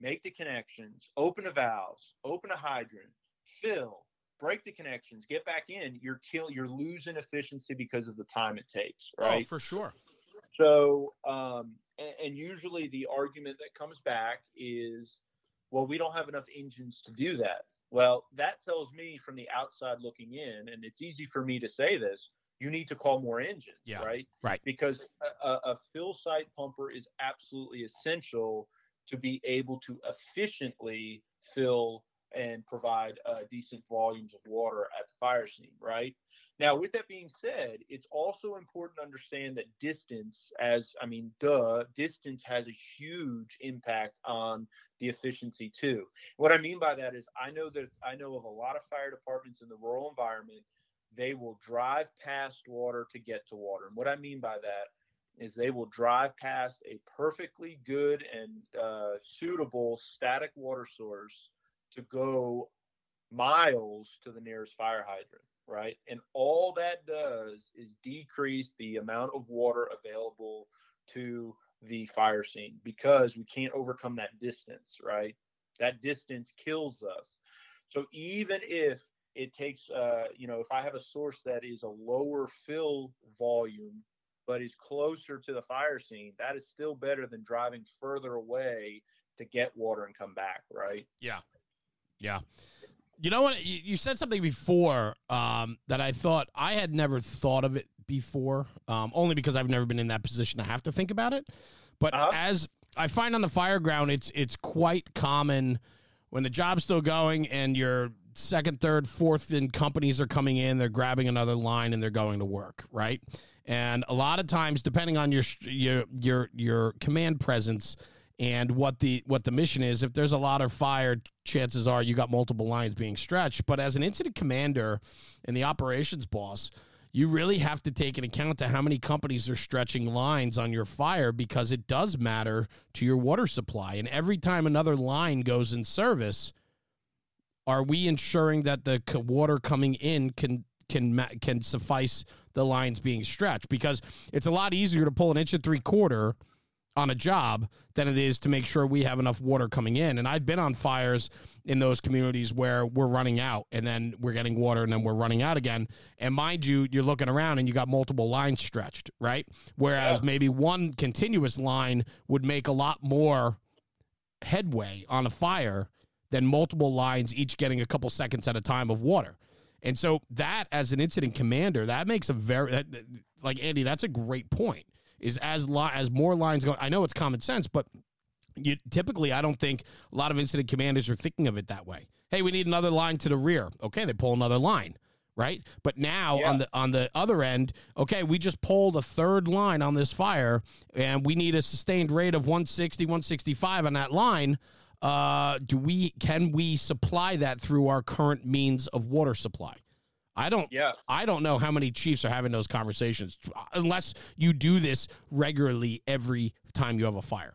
make the connections, open the valves, open a hydrant, fill, break the connections, get back in, you're kill you're losing efficiency because of the time it takes, right? Oh, for sure. So, um, and, and usually the argument that comes back is, well, we don't have enough engines to do that. Well, that tells me from the outside looking in, and it's easy for me to say this, you need to call more engines, Yeah, right? right. Because a, a, fill site pumper is absolutely essential to be able to efficiently fill and provide uh, decent volumes of water at the fire scene, right? Now, with that being said, it's also important to understand that distance, as I mean, duh, distance has a huge impact on the efficiency too. What I mean by that is, I know that I know of a lot of fire departments in the rural environment. They will drive past water to get to water. And what I mean by that is they will drive past a perfectly good and uh, suitable static water source to go miles to the nearest fire hydrant, right? And all that does is decrease the amount of water available to the fire scene because we can't overcome that distance, right? That distance kills us. So even if it takes, uh, you know, if I have a source that is a lower fill volume but is closer to the fire scene, that is still better than driving further away to get water and come back, right? Yeah. Yeah. You know what? You, you said something before um, that I thought I had never thought of it before, um, only because I've never been in that position to have to think about it. But Uh-huh. as I find on the fire ground, it's it's quite common when the job's still going and your second, third, fourth, and companies are coming in, they're grabbing another line and they're going to work, right? And a lot of times, depending on your your your your command presence and what the what the mission is, if there's a lot of fire, chances are you got multiple lines being stretched. But as an incident commander and the operations boss, you really have to take an account to how many companies are stretching lines on your fire because it does matter to your water supply. And every time another line goes in service, are we ensuring that the water coming in can can can suffice the lines being stretched? Because it's a lot easier to pull an inch and three quarter on a job than it is to make sure we have enough water coming in. And I've been on fires in those communities where we're running out and then we're getting water and then we're running out again. And mind you, you're looking around and you got multiple lines stretched, right? Whereas Yeah. maybe one continuous line would make a lot more headway on a fire than multiple lines each getting a couple seconds at a time of water. And so that as an incident commander, that makes a very that, like Andy, that's a great point. Is as li- as more lines go, I know it's common sense, but you typically I don't think a lot of incident commanders are thinking of it that way. Hey, we need another line to the rear. Okay, they pull another line, right? But now Yeah. on the on the other end, okay, we just pulled a third line on this fire and we need a sustained rate of 160, 165 on that line. Uh, do we can we supply that through our current means of water supply? I don't Yeah. I don't know how many chiefs are having those conversations unless you do this regularly every time you have a fire.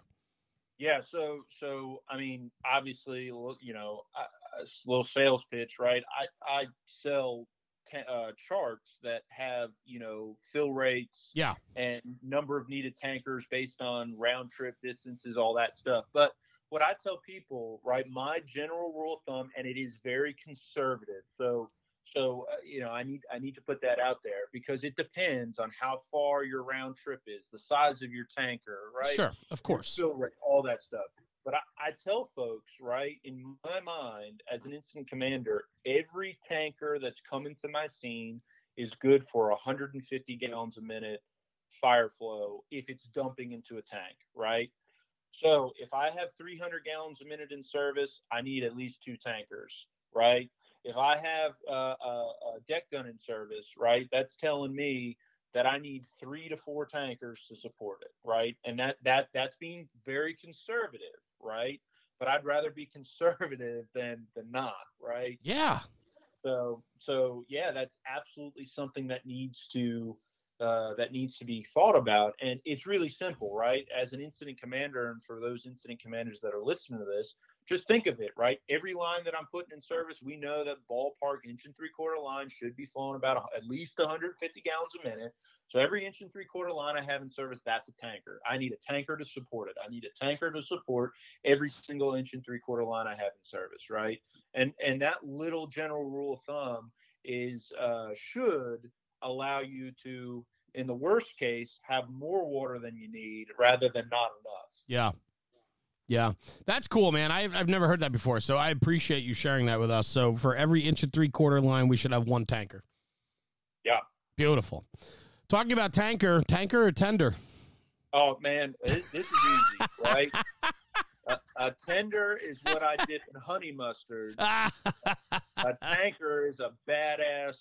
Yeah, so so I mean, obviously, you know, a, little sales pitch, right? I I sell ta- uh, charts that have you know fill rates, Yeah. and number of needed tankers based on round trip distances, all that stuff. But what I tell people, right, my general rule of thumb, and it is very conservative. So so uh, you know, I need I need to put that out there because it depends on how far your round trip is, the size of your tanker, right? Sure, of course. fill rate, all that stuff. But I, I tell folks, right, in my mind, as an incident commander, every tanker that's coming to my scene is good for 150 gallons a minute fire flow if it's dumping into a tank, right? So if I have 300 gallons a minute in service, I need at least two tankers, right? If I have uh, a, a deck gun in service, right, that's telling me that I need three to four tankers to support it, right? And that that that's being very conservative, right? But I'd rather be conservative than than not, right? Yeah. So so yeah, that's absolutely something that needs to uh, that needs to be thought about, and it's really simple, right? As an incident commander, and for those incident commanders that are listening to this, just think of it, right? Every line that I'm putting in service, we know that ballpark inch and three quarter line should be flowing about at least 150 gallons a minute. So every inch and three quarter line I have in service, that's a tanker. I need a tanker to support it. I need a tanker to support every single inch and three quarter line I have in service, right? And and that little general rule of thumb is uh, should allow you to, in the worst case, have more water than you need rather than not enough. Yeah. Yeah, that's cool, man. I've, I've never heard that before, so I appreciate you sharing that with us. So for every inch and three quarter line, we should have one tanker. Yeah, beautiful. Talking about tanker, tanker or tender? Oh man, this, this is easy, right? a, a, tender is what I dip in honey mustard. a tanker is a badass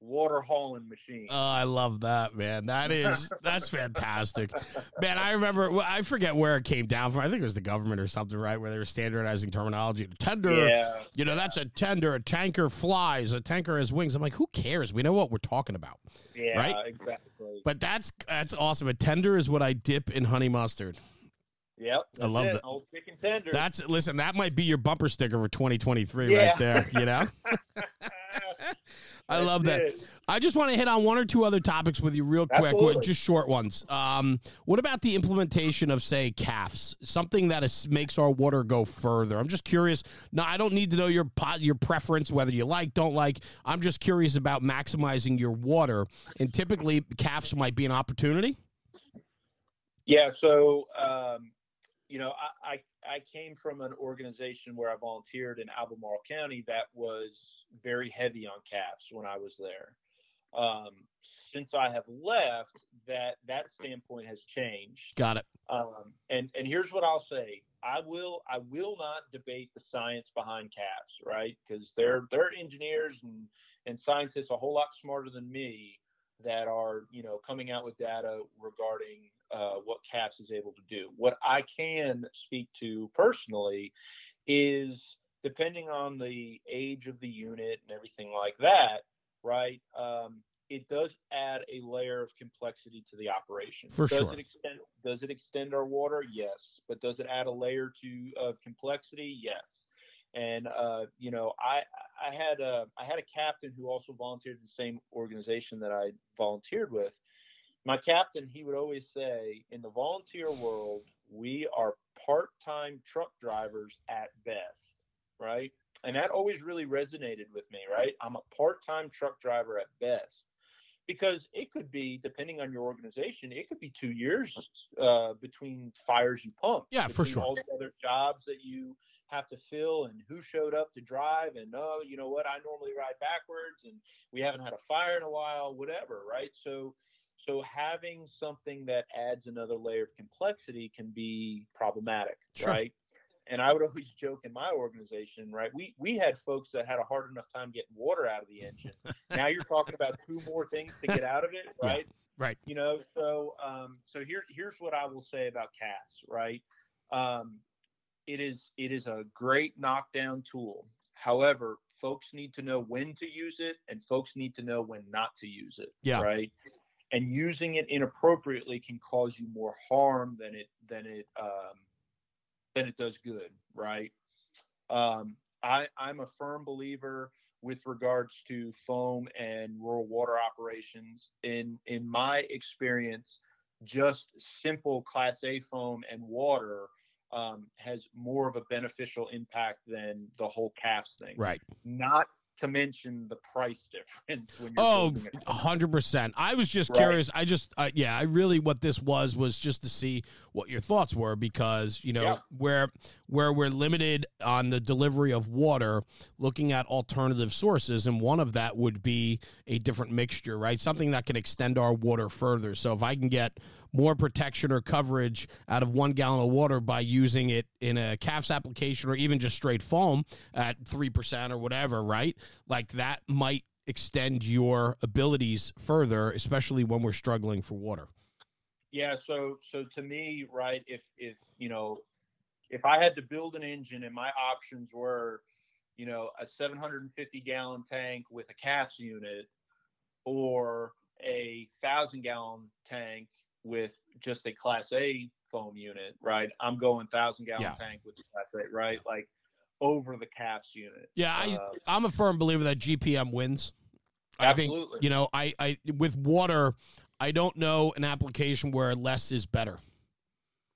water hauling machine. Oh, I love that, man. That is that's fantastic. man, I remember I forget where it came down from. I think it was the government or something, right? Where they were standardizing terminology. Tender, yeah, you know, that's a tender, a tanker flies, a tanker has wings. I'm like, who cares? We know what we're talking about. Yeah, right? exactly. But that's that's awesome. A tender is what I dip in honey mustard. Yep, I love it. that. Old chicken tender. That's listen. That might be your bumper sticker for 2023 yeah. right there. You know. I love that. I just want to hit on one or two other topics with you real quick, Absolutely. just short ones. Um, what about the implementation of, say, CAFs? Something that is, makes our water go further. I'm just curious. No, I don't need to know your your preference, whether you like, don't like. I'm just curious about maximizing your water, and typically CAFs might be an opportunity. Yeah. So, um, you know, I, I I came from an organization where I volunteered in Albemarle County that was very heavy on CAFs when I was there. Um, since I have left, that that standpoint has changed. Got it. Um, and and here's what I'll say: I will I will not debate the science behind CAFs, right? Because they're they're engineers and and scientists a whole lot smarter than me that are you know coming out with data regarding uh, what CAFs is able to do. What I can speak to personally is depending on the age of the unit and everything like that, right? Um, it does add a layer of complexity to the operation. For does sure. It extend, does it extend our water? Yes. But does it add a layer to of complexity? Yes. And uh, you know, I I had a I had a captain who also volunteered in the same organization that I volunteered with, my captain, he would always say, in the volunteer world, we are part time truck drivers at best, right? And that always really resonated with me, right? I'm a part time truck driver at best because it could be, depending on your organization, it could be two years uh, between fires you pump. Yeah, for sure. All the other jobs that you have to fill and who showed up to drive and oh you know what i normally ride backwards and we haven't had a fire in a while whatever right so so having something that adds another layer of complexity can be problematic, sure. right? And I would always joke in my organization, right? We we had folks that had a hard enough time getting water out of the engine. now you're talking about two more things to get out of it, right? Yeah, right. You know, so um, so here here's what I will say about CAFs, right? Um, it is it is a great knockdown tool. However, folks need to know when to use it, and folks need to know when not to use it. Yeah. Right and using it inappropriately can cause you more harm than it than it um, than it does good, right? Um, I, I'm a firm believer with regards to foam and rural water operations. In in my experience, just simple Class A foam and water um, has more of a beneficial impact than the whole CAFs thing. Right. Not to mention the price difference when you're oh 100% i was just right. curious i just uh, yeah i really what this was was just to see what your thoughts were because you know yeah. where where we're limited on the delivery of water looking at alternative sources and one of that would be a different mixture right something that can extend our water further so if i can get more protection or coverage out of one gallon of water by using it in a CAFs application or even just straight foam at 3% or whatever, right? Like that might extend your abilities further, especially when we're struggling for water. Yeah, so so to me, right, if if you know, if I had to build an engine and my options were, you know, a 750 gallon tank with a CAFs unit or a thousand gallon tank with just a Class A foam unit, right? I'm going thousand gallon Yeah. tank with the Class A, right? Like over the CAFs unit. Yeah, I, Uh, I'm a firm believer that GPM wins. I think Absolutely. you know, I, I with water, I don't know an application where less is better.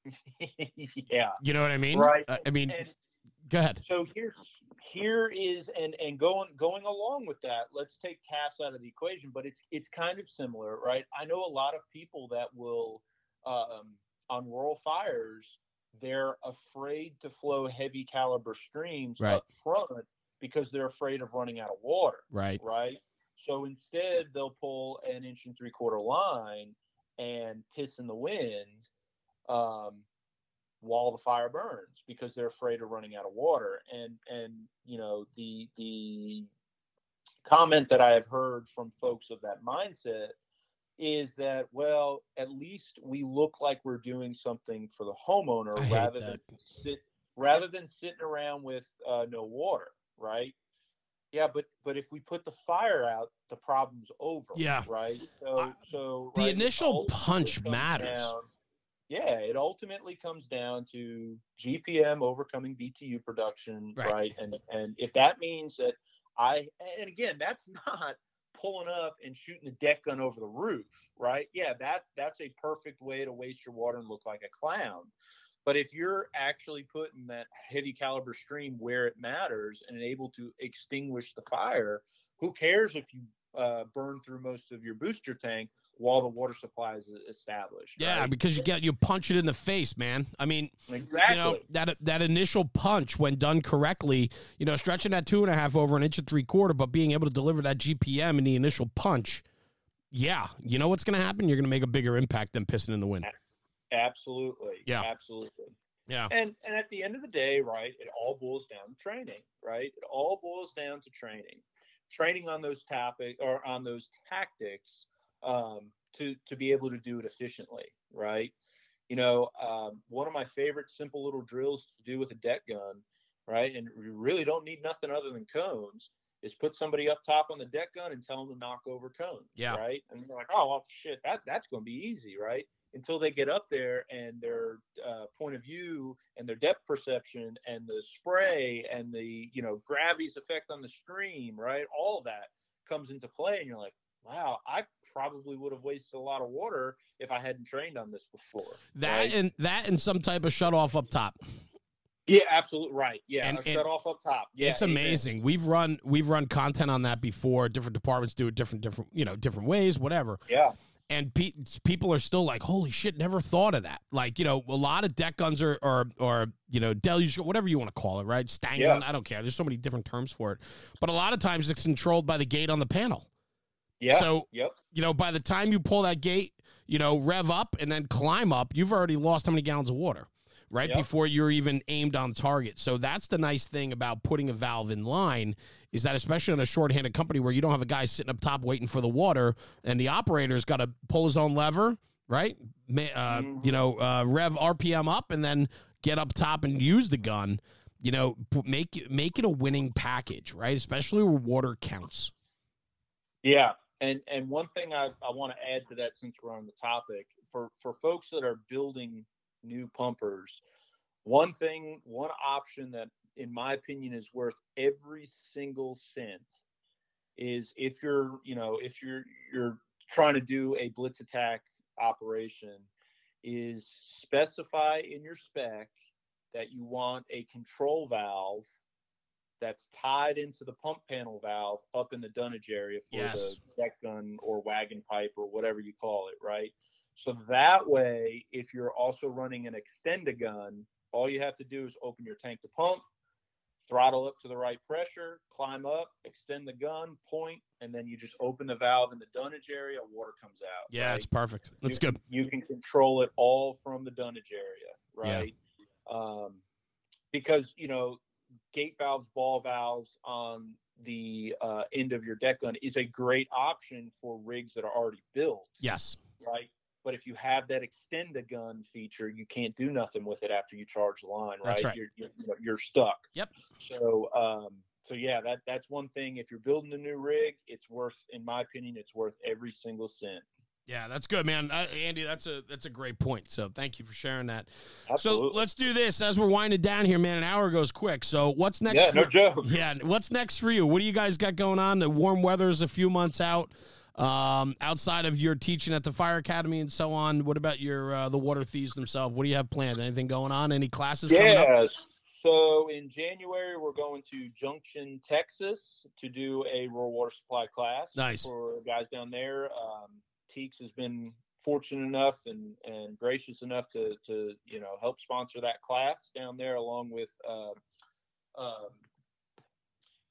yeah. You know what I mean? Right. I, I mean, And go ahead. so here's here is and and going going along with that let's take CAFs out of the equation but it's it's kind of similar right i know a lot of people that will um, on rural fires they're afraid to flow heavy caliber streams Right. up front because they're afraid of running out of water Right. right so instead they'll pull an inch and three quarter line and piss in the wind um, while the fire burns because they're afraid of running out of water and and you know the the comment that i have heard from folks of that mindset is that well at least we look like we're doing something for the homeowner rather that. than sit rather than sitting around with uh, no water right yeah but but if we put the fire out the problem's over Yeah. right so I- so the right, initial punch matters. down- yeah, it ultimately comes down to GPM overcoming BTU production, Right. right? And and if that means that I and again, that's not pulling up and shooting a deck gun over the roof, right? Yeah, that that's a perfect way to waste your water and look like a clown. But if you're actually putting that heavy caliber stream where it matters and able to extinguish the fire, who cares if you uh, burn through most of your booster tank while the water supply is established? Yeah, right? because you get you punch it in the face, man. I mean, exactly. you know that that initial punch when done correctly, you know, stretching that two and a half over an inch and three quarter, but being able to deliver that GPM in the initial punch, yeah, you know what's going to happen? You're going to make a bigger impact than pissing in the wind. Absolutely. Yeah. Absolutely. Yeah. And and at the end of the day, right, it all boils down to training, right? It all boils down to training. Training on those topic or on those tactics um, to to be able to do it efficiently, right? You know, um, one of my favorite simple little drills to do with a deck gun, right? And you really don't need nothing other than cones. Is put somebody up top on the deck gun and tell them to knock over cones, Yeah. right? And they're like, oh well, shit, that that's going to be easy, right? Until they get up there and their uh, point of view and their depth perception and the spray and the you know gravity's effect on the stream right all of that comes into play and you're like wow i probably would have wasted a lot of water if i hadn't trained on this before That right? and that and some type of shut off up top. yeah absolutely right yeah And- and shut off up top yeah it's amazing. We've run we've run content on that before. Different departments do it different different you know different ways, whatever. yeah and pe- people are still like, "Holy shit, never thought of that." Like, you know, a lot of deck guns are, or, or you know, deluge, whatever you want to call it, right? Stang Yeah. gun, I don't care. There's so many different terms for it, but a lot of times it's controlled by the gate on the panel. yeah So, yep you know, by the time you pull that gate, you know, rev up and then climb up, you've already lost how many gallons of water, right? Yep. Before you're even aimed on target. So that's the nice thing about putting a valve in line is that especially on a short-handed company where you don't have a guy sitting up top waiting for the water and the operator's got to pull his own lever, right? Uh. You know, uh, rev RPM up and then get up top and use the gun. You know, make make it a winning package, right? Especially where water counts. Yeah, and and one thing I, I want to add to that since we're on the topic for for folks that are building new pumpers, one thing, one option that in my opinion is worth every single cent is if you're you know if you're you're trying to do a blitz attack operation is specify in your spec that you want a control valve that's tied into the pump panel valve up in the dunnage area for Yes. the deck gun or wagon pipe or whatever you call it, right? So that way, if you're also running an extend a gun, all you have to do is open your tank to pump, throttle up to the right pressure, climb up, extend the gun, point, and then you just open the valve in the dunnage area, water comes out. Yeah, right? it's perfect. That's you good. You can control it all from the dunnage area, right? Um, because you know, gate valves, ball valves on the uh, end of your deck gun is a great option for rigs that are already built, Yes. right? But if you have that extend a gun feature, you can't do nothing with it after you charge the line, right? Right. You're, you're you're stuck. Yep. So um, so yeah, that that's one thing. If you're building a new rig, it's worth, in my opinion, it's worth every single cent. Yeah, that's good, man. Uh, Andy, that's a that's a great point. So thank you for sharing that. Absolutely. So let's do this as we're winding down here, man. An hour goes quick. So what's next? Yeah, for, no joke. Yeah, what's next for you? What do you guys got going on? The warm weather's a few months out. Um, outside of your teaching at the fire academy and so on, what about your uh, the water thieves themselves? What do you have planned? Anything going on? Any classes coming up? So in January, we're going to Junction, Texas, to do a rural water supply class. Nice. for guys down there. Um, TEEX has been fortunate enough and, and gracious enough to to you know help sponsor that class down there, along with uh, um,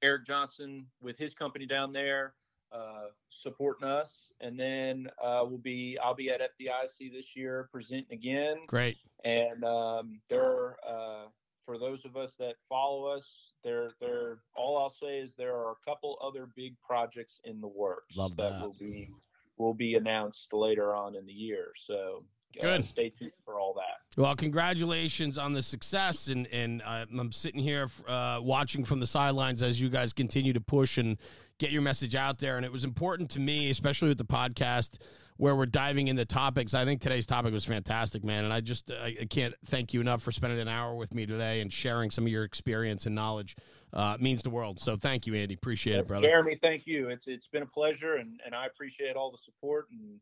Eric Johnson with his company down there. Uh, supporting us, and then uh, we'll be I'll be at FDIC this year presenting again. Great. And um, there, uh, for those of us that follow us, there, there. All I'll say is there are a couple other big projects in the works Love that. will be will be announced later on in the year. So uh, Good. stay tuned for all that. Well, congratulations on the success, and and uh, I'm sitting here uh, watching from the sidelines as you guys continue to push and get your message out there. And it was important to me, especially with the podcast where we're diving into topics. I think today's topic was fantastic, man, and I just I, I can't thank you enough for spending an hour with me today and sharing some of your experience and knowledge. Uh, it means the world. So thank you, Andy. Appreciate it, brother. Jeremy, thank you. It's it's been a pleasure, and, and I appreciate all the support and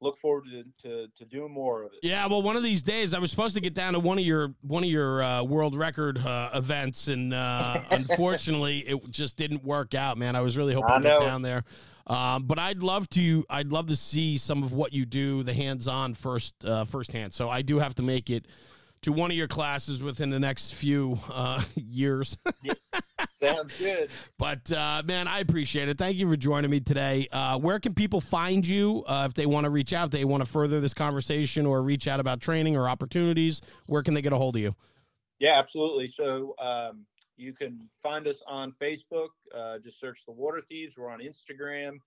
look forward to, to, to doing more of it. Yeah, well, one of these days I was supposed to get down to one of your one of your uh, world record uh, events, and uh, unfortunately, it just didn't work out. Man, I was really hoping I to get know. down there, um, but I'd love to. I'd love to see some of what you do, the hands-on first uh, firsthand. So I do have to make it to one of your classes within the next few uh, years. Sounds good. But uh, man, I appreciate it. Thank you for joining me today. Uh, where can people find you uh, if they want to reach out, they want to further this conversation or reach out about training or opportunities? Where can they get a hold of you? Yeah, absolutely. So um, you can find us on Facebook. Uh, just search the Water Thieves. We're on Instagram.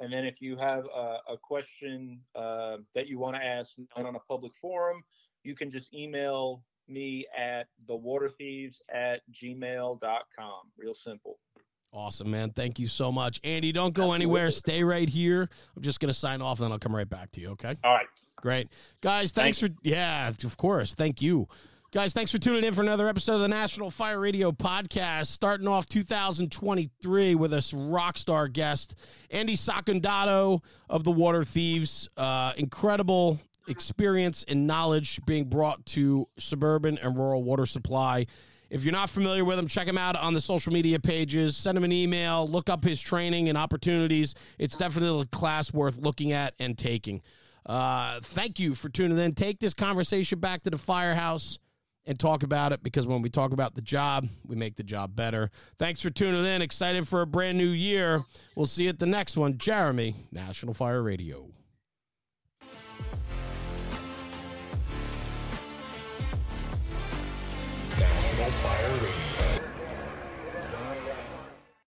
And then if you have a, a question uh, that you want to ask not on a public forum, you can just email me at thewaterthieves at gmail.com. Real simple. Awesome, man. Thank you so much. Andy, don't go anywhere. Stay right here. I'm just going to sign off and then I'll come right back to you, okay? All right. Great. Guys, thanks for, yeah, of course. Thank you. Guys, thanks for tuning in for another episode of the National Fire Radio podcast. Starting off 2023 with a rock star guest, Andy Sacondato of the Water Thieves. Uh, incredible experience and knowledge being brought to suburban and rural water supply. If you're not familiar with him, check him out on the social media pages. Send him an email. Look up his training and opportunities. It's definitely a class worth looking at and taking. Uh, thank you for tuning in. Take this conversation back to the firehouse and talk about it because when we talk about the job, we make the job better. Thanks for tuning in. Excited for a brand new year. We'll see you at the next one. Jeremy, National Fire Radio. Fire Radio.